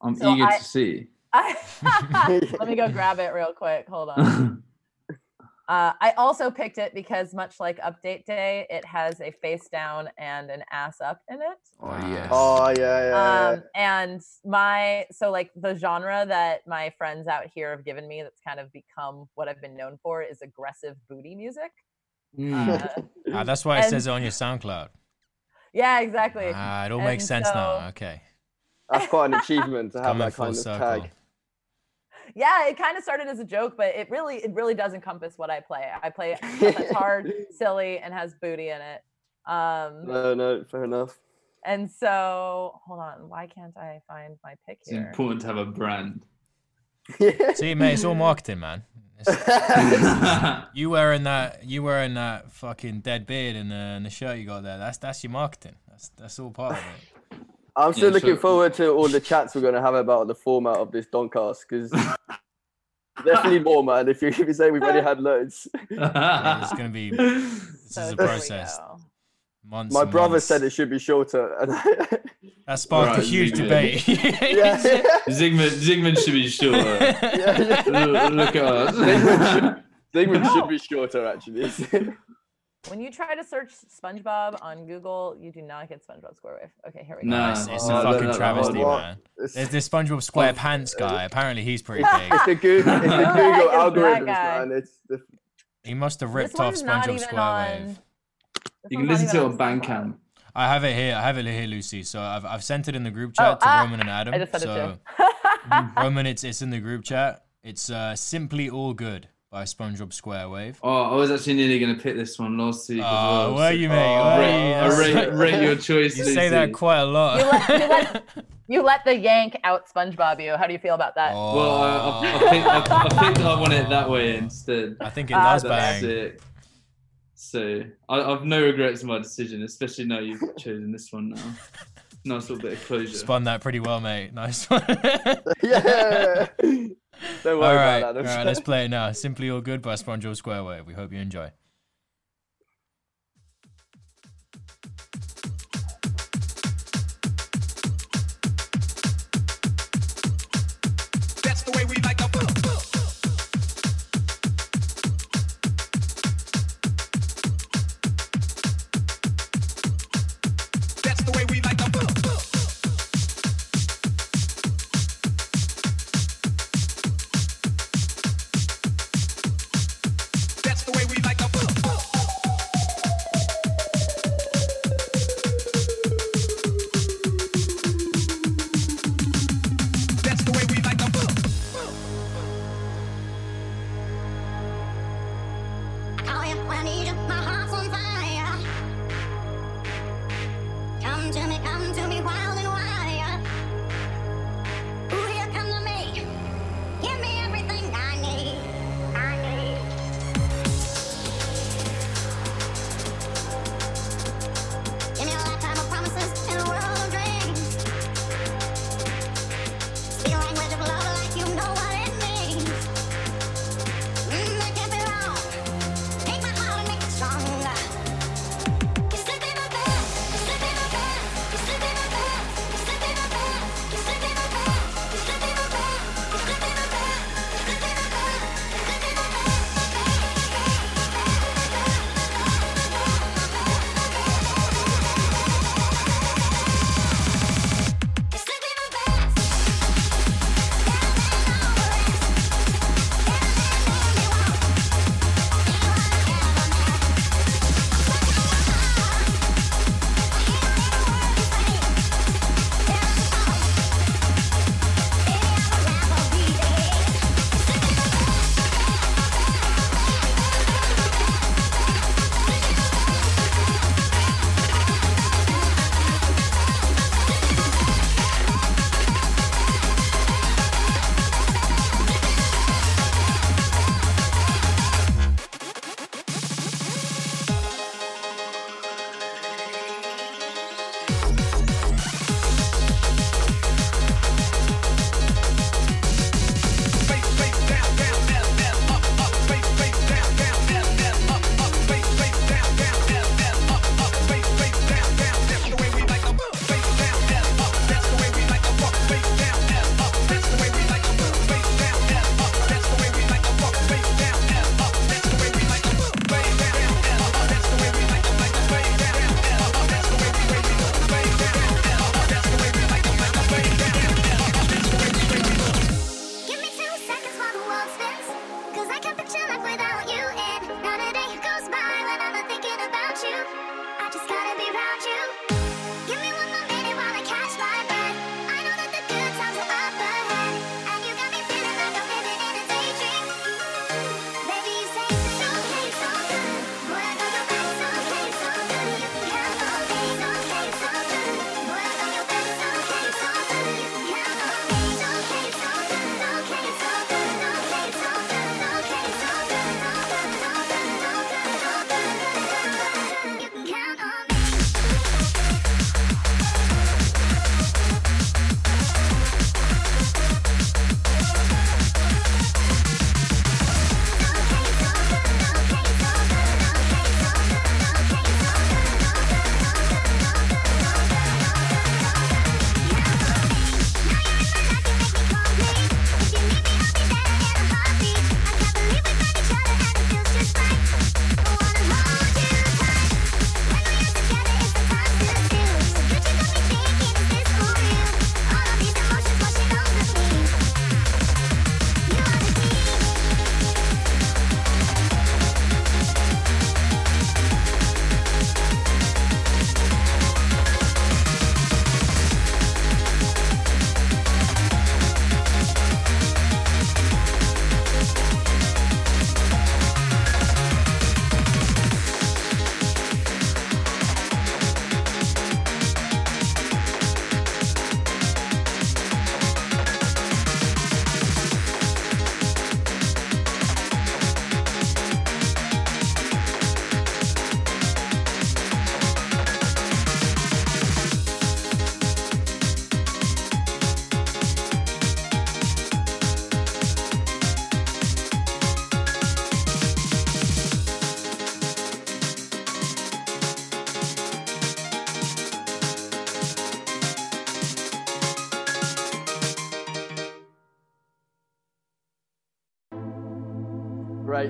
I'm So eager I- to see. I, let me go grab it real quick hold on Uh, I also picked it because, much like Update Day, it has a face down and an ass up in it. oh yes. Oh yeah, yeah. yeah. Um, and my so like the genre that my friends out here have given me that's kind of become what I've been known for is aggressive booty music. Mm. Uh, Ah, that's why it and- says it on your SoundCloud. yeah, exactly. Ah, it all makes And sense now. Okay. That's quite an achievement to have Coming that kind of circle. tag. yeah, it kind of started as a joke, but it really it really does encompass what I play. I play stuff that's hard, silly, and has booty in it. Um, No, no, fair enough. And so, hold on. Why can't I find my pick here? It's important to have a brand. See, mate, it's all marketing, man. It's- you wearing that, you wearing that fucking dead beard and the, and the shirt you got there. That's that's your marketing. That's that's all part of it. I'm still Yeah, looking sure. forward to all the chats we're going to have about the format of this Doncast because definitely more, man. If you, if you say we've already had loads. Yeah, it's gonna be. This So is a process. Go. Months. My brother months. said it should be shorter. And that sparked a huge Zigman. debate. yeah, Zygmunt, Zygmunt should be shorter. yeah, yeah. Look look at us. Zygmunt should be shorter, actually. When you try to search SpongeBob on Google, you do not get SpongeBob SquareWave. Okay, here we go. Nah. It's, it's Oh, a fucking no, no, travesty, what? man. It's, There's this SpongeBob SquarePants oh, guy. Apparently, he's pretty big. it's the Google, it's the Who the heck Google algorithms, man. It's the, He must have ripped off SpongeBob even SquareWave. on. This You can listen to it even on Bandcamp. I have it here. I have it here, Lucy. So I've, I've sent it in the group Oh, chat to ah, Roman and Adam. I just sent so it too. Roman, it's it's in the group chat. It's uh, simply all good by SpongeBob SquareWave. Oh, I was actually nearly going to pick this one last week as Oh, well. were so- you, mate? Oh, Were Rate, you? I rate, rate your choice. You say that quite a lot. You let, you, let, you let the yank out SpongeBob you. How do you feel about that? Oh, Well, I, I, I, picked, I, I picked I want it that way instead. I think it Ah, does That's bang. it. So I, I've no regrets in my decision, especially now you've chosen this one now. Nice little bit of closure. Spun that pretty well, mate. Nice one. yeah. Don't worry all right, about that. right. Let's play it now. Simply all good by SpongeBob SquareWave. We hope you enjoy. 梦就迷幻。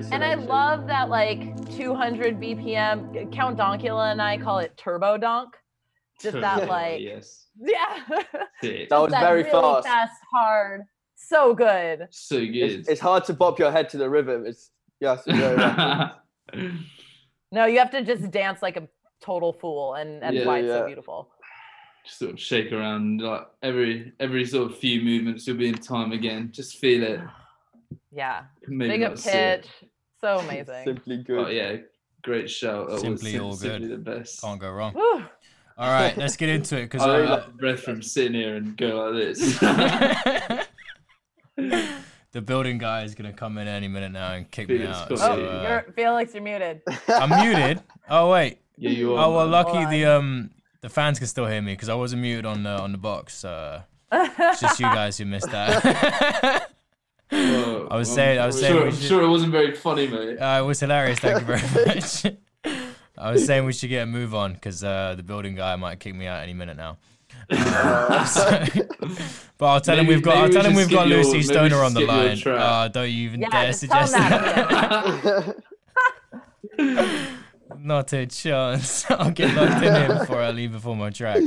Great. And I selection. love that like 200 BPM. Count Donkula and I call it turbo donk. Just that like yes. yeah. Sick. That was that very really fast. hard. So good. So good. It's, it's hard to bop your head to the rhythm. It's you have to go. rapid. No, you have to just dance like a total fool, and that's Yeah, why it's so beautiful. Just sort of shake around like every every sort of few movements you'll be in time again. Just feel it. Yeah. Maybe Big up see it. pitch. So amazing. Simply good. Oh yeah, great shout. That was Simply sim- all simply good. the best. Can't go wrong. Woo. All right, let's get into it because I really uh, like breath from sitting here and go like this. the building guy is gonna come in any minute now and kick me out. So. Oh, uh, you're, Felix, you're muted. I'm muted. Oh wait. yeah, you are. Oh well, man. lucky Hold the um the fans can still hear me because I wasn't muted on the on the box. Uh, it's just you guys who missed that. Well, I was I'm- saying- I was I'm saying Sure, I'm should- sure it wasn't very funny, mate. Uh, it was hilarious. Thank you very much. I was saying we should get a move on because uh, the building guy might kick me out any minute now. Uh, so- but I'll tell him we've got. I'll maybe we tell him we've got skip your- Lucy Stoner on the line. Uh, don't you even Yeah, dare just tell him suggest that. that. Not a chance. I'll get locked in here before I leave before my track.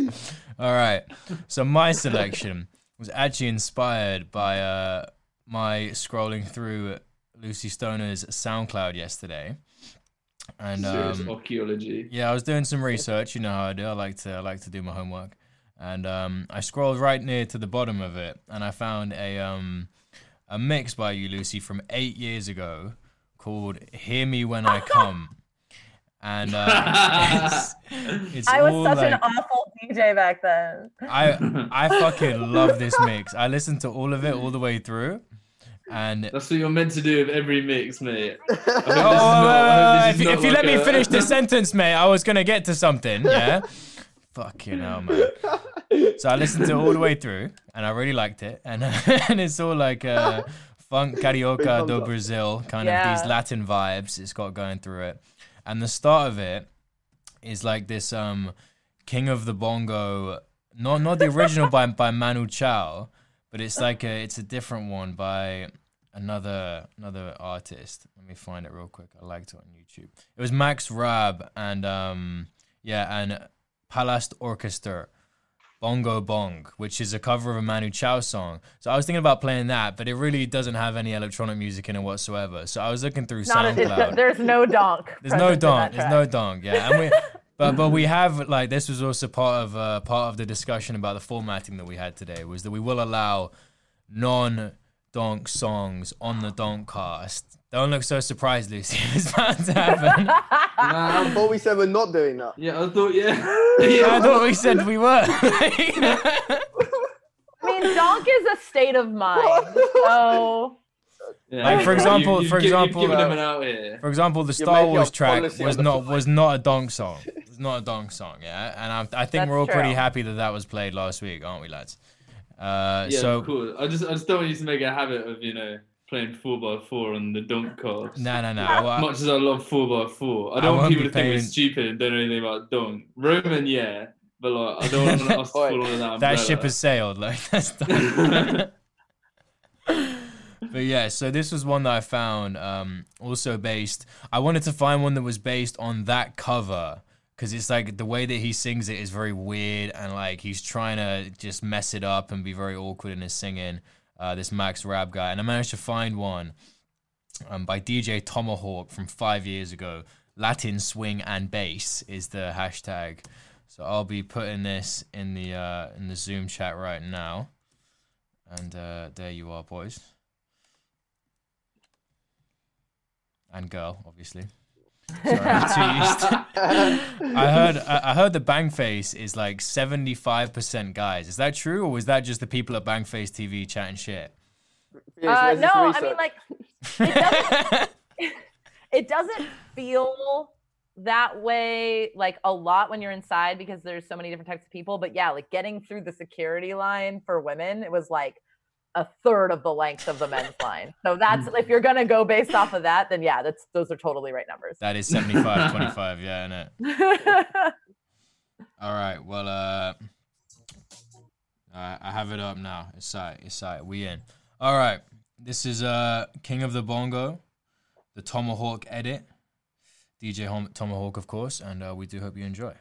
All right. So my selection was actually inspired by uh, my scrolling through Lucy Stoner's SoundCloud yesterday. And um, archaeology. yeah, I was doing some research. You know how I do. I like to I like to do my homework. And um, I scrolled right near to the bottom of it, and I found a um, a mix by you, Lucy, from eight years ago, called "Hear Me When I Come." And uh, it's, it's I was all such an awful DJ back then. I I fucking love this mix. I listened to all of it all the way through, and That's what you're meant to do with every mix, mate. I hope this is Oh, not- I hope if, this you- not let like me finish the sentence, mate, I was gonna get to something. Yeah. Fucking hell, man. So I listened to it all the way through, and I really liked it. And and it's all like uh, funk carioca do up. Brazil, kind of these Latin vibes. It's got going through it, and the start of it is like this um King of the Bongo, not not the original by by Manu Chao, but it's like a it's a different one by another another artist. Let me find it real quick. I liked it on YouTube. It was Max Rab and um yeah and Palast Orchestra. Bongo Bong, which is a cover of a Manu Chao song. So I was thinking about playing that, but it really doesn't have any electronic music in it whatsoever. So I was looking through Not SoundCloud. it's, there's no donk. There's no donk. There's no donk. Yeah, and we, but but we have like this was also part of uh, part of the discussion about the formatting that we had today was that we will allow non donk songs on the donk cast. Don't look so surprised, Lucy. It's about to happen. I thought we said we're not doing that. yeah, I thought, yeah. yeah, I thought we said we were. I mean, donk is a state of mind. So Yeah, Like, for example- you've for you've example, uh, them an. For example, the Star Wars track was not was not a donk song. It was not a donk song. Yeah, and I, I think That's we're all pretty happy that that was played last week, aren't we, lads? Uh, Yeah, so cool. I just, I just don't want you to make a habit of, you know, playing four by four on the dunk card. no, no, no. I- Much as I love four by four, I I don't want people be to think we're stupid and don't know anything about dunk. Roman, yeah, but like I don't want us to fall under that that ship has sailed. Like that's done. but yeah, so this was one that I found. Um, also based. I wanted to find one that was based on that cover because it's like the way that he sings it is very weird and like he's trying to just mess it up and be very awkward in his singing. Uh, this Max Rab guy, and I managed to find one um, by DJ Tomahawk from five years ago. Latin swing and bass is the hashtag. So I'll be putting this in the uh, in the Zoom chat right now, and uh, there you are, boys and girl, obviously. Sorry, I'm too used. to- I heard I I heard the Bangface is like seventy five percent guys. Is that true, or was that just the people at Bangface TV chatting shit? Uh, no, I mean like it doesn't it doesn't feel that way like a lot when you're inside because there's so many different types of people. But yeah, like getting through the security line for women, it was like a third of the length of the men's line. So that's if you're gonna go based off of that, then yeah, that's those are totally right numbers. That is 75 25, yeah, innit? All right, well, uh, I I have it up now. It's sight, it's sight. We in. All right, this is uh King of the Bongo the Tomahawk edit. DJ Tomahawk, of course, and uh, we do hope you enjoy.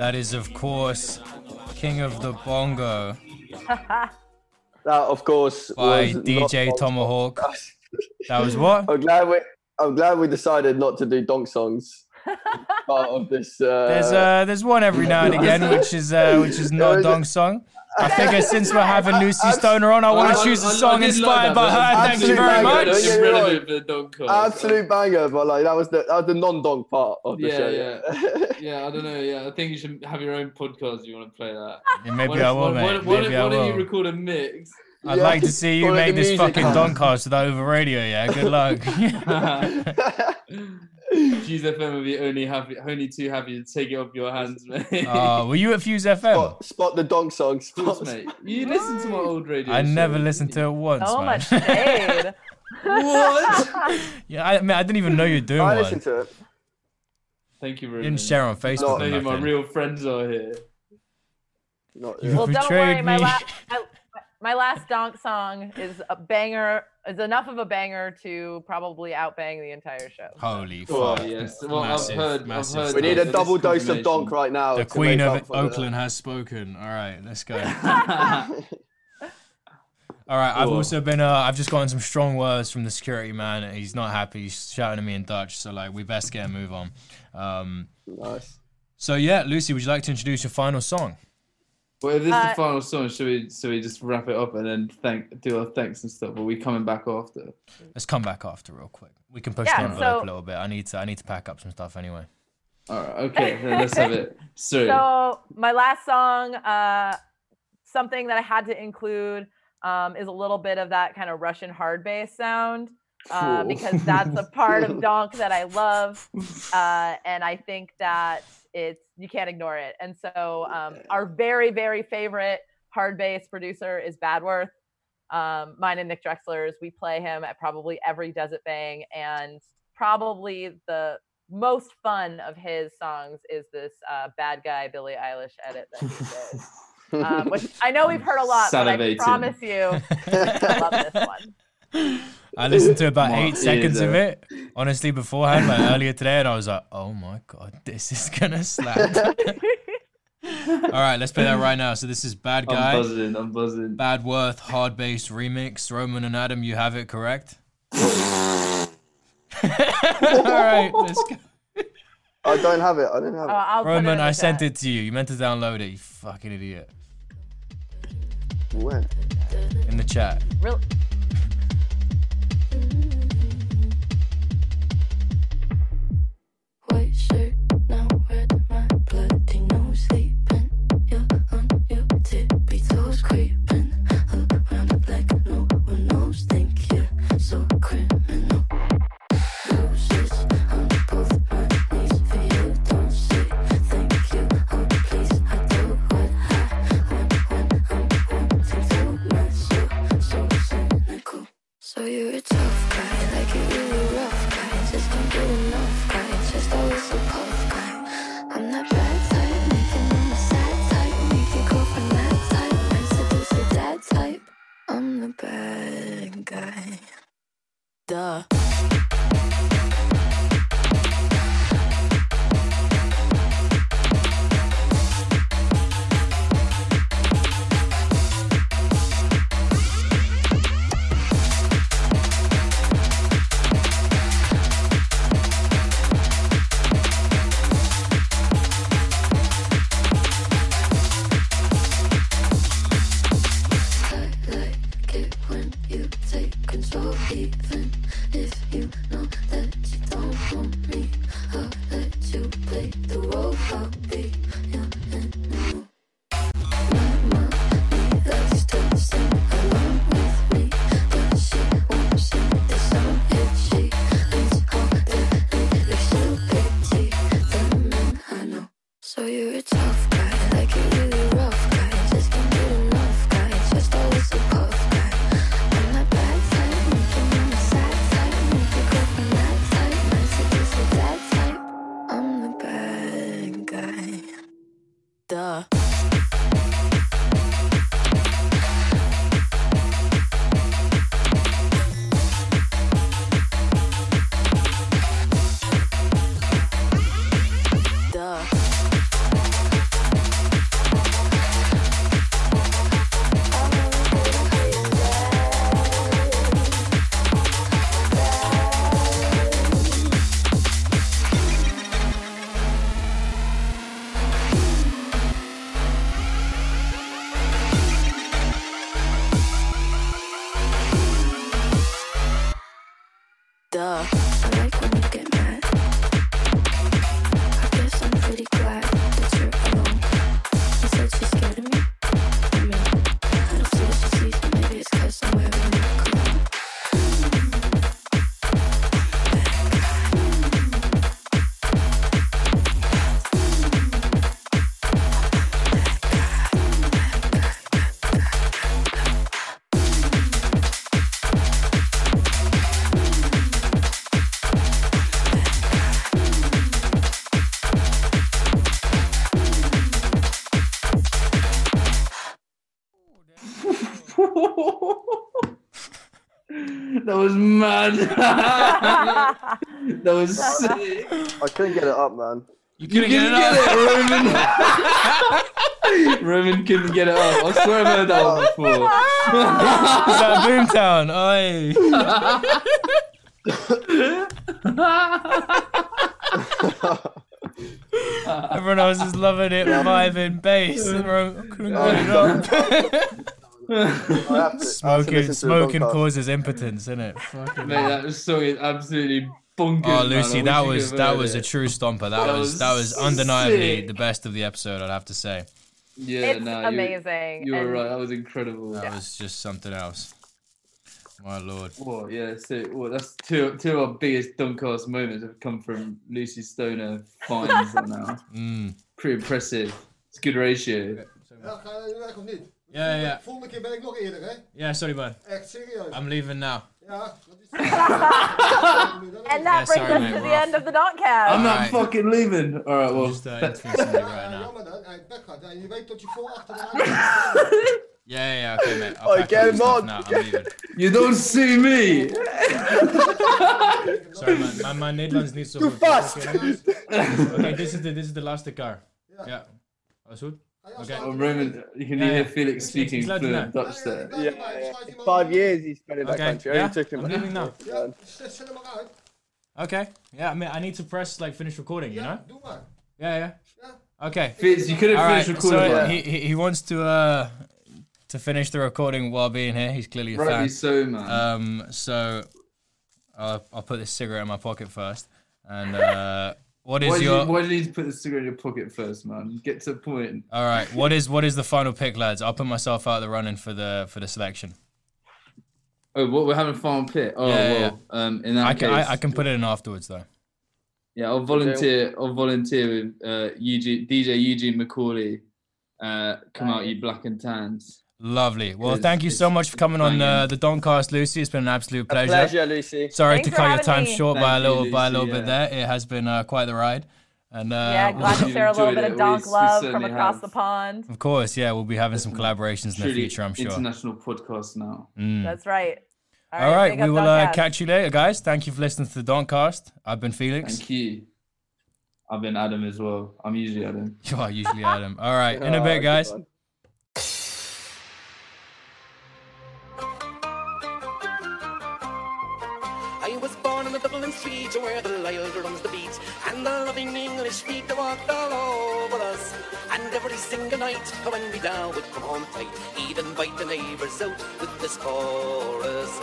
That is, of course, King of the Bongo That, of course, by was DJ Tomahawk. That was what? I'm glad we. I'm glad we decided not to do donk songs. part of this. Uh, There's uh, there's one every now and again, which is uh, which is not a dong song. I figure since we're having Lucy Stoner on, I want to choose a song inspired by her. Thank you very much. Don't get me Irrelevant wrong. for the dog call. Absolute banger, but like that was the that was the non-donk part of the Yeah, show. yeah, yeah. I don't know. Yeah, I think you should have your own podcast. if You want to play that? Yeah, maybe Why I don't- will, why- mate. Why, why, Maybe why I don't you will. record a mix? I'd like to see you make this fucking house. doncast with over radio. Yeah, good luck. Fuse FM will be only happy, only too happy to take it off your hands, mate. uh, were you at Fuse FM? Spot, spot the donk song. Of course, Spot, mate. You listen to my old radio. I never listened to it once, So man. much shade. What? yeah, I, man, I didn't even know you were doing it. I one. listened to it. Thank you, very much. You didn't share on Facebook. No, or Tell you my real friends are here. Not, You well, don't betrayed worry. My, me. la- my, my last donk song is a banger. Is enough of a banger to probably outbang the entire show. Holy Oh, fuck! yes. Well, I've massive, I've heard we need a double dose of donk right now. The Queen of up for Oakland has spoken. All right, let's go. All right, I've Cool. also been. Uh, I've just gotten some strong words from the security man. He's not happy. He's shouting at me in Dutch. So like, we best get a move on. Um, Nice. so yeah, Lucy, would you like to introduce your final song? Well, if this is Uh, the final song, should we should we just wrap it up and then thank do our thanks and stuff? Are we coming back after? Let's come back after real quick. We can push Yeah, the envelope so- a little bit. I need to. I need to pack up some stuff anyway. All right, okay, then let's have it. So, So my last song, uh, something that I had to include, um, is a little bit of that kind of Russian hard bass sound. Uh, because that's a part of Donk that I love, uh, and I think that it's you can't ignore it. And so um, our very very favorite hard bass producer is Badworth. um, mine and Nick Drexler's. We play him at probably every Desert Bang, and probably the most fun of his songs is this uh, "Bad Guy" Billie Eilish edit that he did, um, which I know we've heard a lot, but I Salivating. promise you, I love this one. I listened to about eight seconds of it, honestly, beforehand, like earlier today, and I was like, oh my god, this is gonna slap. All right, let's play that right now. So this is Bad I'm Guy, buzzing. I'm buzzing. Bad Worth, Hard Bass Remix. Roman and Adam, you have it correct. All right, let's go. I don't have it. I don't have Oh, it. I'll put it Roman, in the I sent chat. it to you. You meant to download it, you fucking idiot. When? In the chat. Real- bloody mad. that was sick. I couldn't get it up, man. You You couldn't get couldn't it up. get it, Roman. Roman couldn't get it up. I swear I've heard that one before. Is that Boomtown? Oi. Everyone else is loving it, vibing bass, and Ro- couldn't get it up. I have to, I to Smoking, to smoking the podcast. causes impotence, innit? Fucking Mate, that song is absolutely bonkers. Oh. Lucy, I that was that heard was a true stomper. That, That was was that was undeniably sick. the best of the episode. I'd have to say. Yeah, it's nah, amazing. You, were and right. That was incredible. That was just something else. My lord. Whoa, yeah, so well, that's two two of our biggest Duncast moments have come from Lucy Stoner finds right now. Mm. Pretty impressive. It's a good ratio. Ja, ga je weg of niet? Ja, ja. Volgende keer ben ik nog eerder, hè? Yeah, sorry, man. Echt serieus. I'm leaving now. Ja, dat is... And that Yeah, brings sorry, us mate, to we're the off. end of the Doncast. I'm not Alright. fucking leaving. All right, well. Just uh, interviewing somebody right now. jammer dan. Hij weg gaat. Je weet dat je voor achter de Yeah, yeah, yeah, okay, mate. I'll Oh, pack get him on. now. I'm leaving. You don't see me. Sorry, man. My, my Nederlands niet zo Too goed. fast. Okay, this is the this is the last car. Yeah. Alles goed? Okay. Oh, Roman, you can Yeah, hear yeah. Felix speaking he's allowed to fluent. Dutch there. Yeah, yeah. Five years he spent in that Okay, country. yeah, Only took him. I'm leaving now. Ja, zet zet hem maar uit. Okay. Yeah, I mean, I need to press like finish recording. You know? Ja, doe maar. Yeah, yeah. Okay. Felix, you couldn't All finish right. recording. So that. he, he he wants to uh to finish the recording while being here. He's clearly a Rightly fan. so, man. Um. So I'll I'll put this cigarette in my pocket first. And uh, what why, is do your you, why do you need to put the cigarette in your pocket first, man? Get to the point. all right? What is what is the final pick, lads? I'll put myself out of the running for the for the selection. Oh, what we're having a final pit. Oh, Yeah, yeah, well, um, in that I case, can I, I can put it in afterwards though. yeah, I'll volunteer. I'll volunteer with uh, Eugene, DJ Eugene McCauley. Uh, come out, you black and tans. Lovely. Well, It's- thank you so much for coming on uh, the Doncast, Lucy. It's been an absolute A pleasure. pleasure, Lucy. Sorry Thanks to cut your time me. short by a Thank you, little by a Lucy, little bit there. It has been uh, quite the ride. And uh, yeah, glad to share a little bit it. of donk We- we love from across have. the pond. of course, yeah, we'll be having some collaborations in the future, I'm sure. international podcast now. Mm. That's right. All right, big we will uh, catch you later, guys. Thank you for listening to the Doncast. I've been Felix. Thank you. I've been Adam as well. I'm usually Adam. You are usually Adam. All right, in a Oh, bit, good guys. Born in the Dublin street where the Lyle drums the beat and the loving English feet that walked all over us. And every single night when we down would come home tight, he'd invite the neighbours out with this chorus.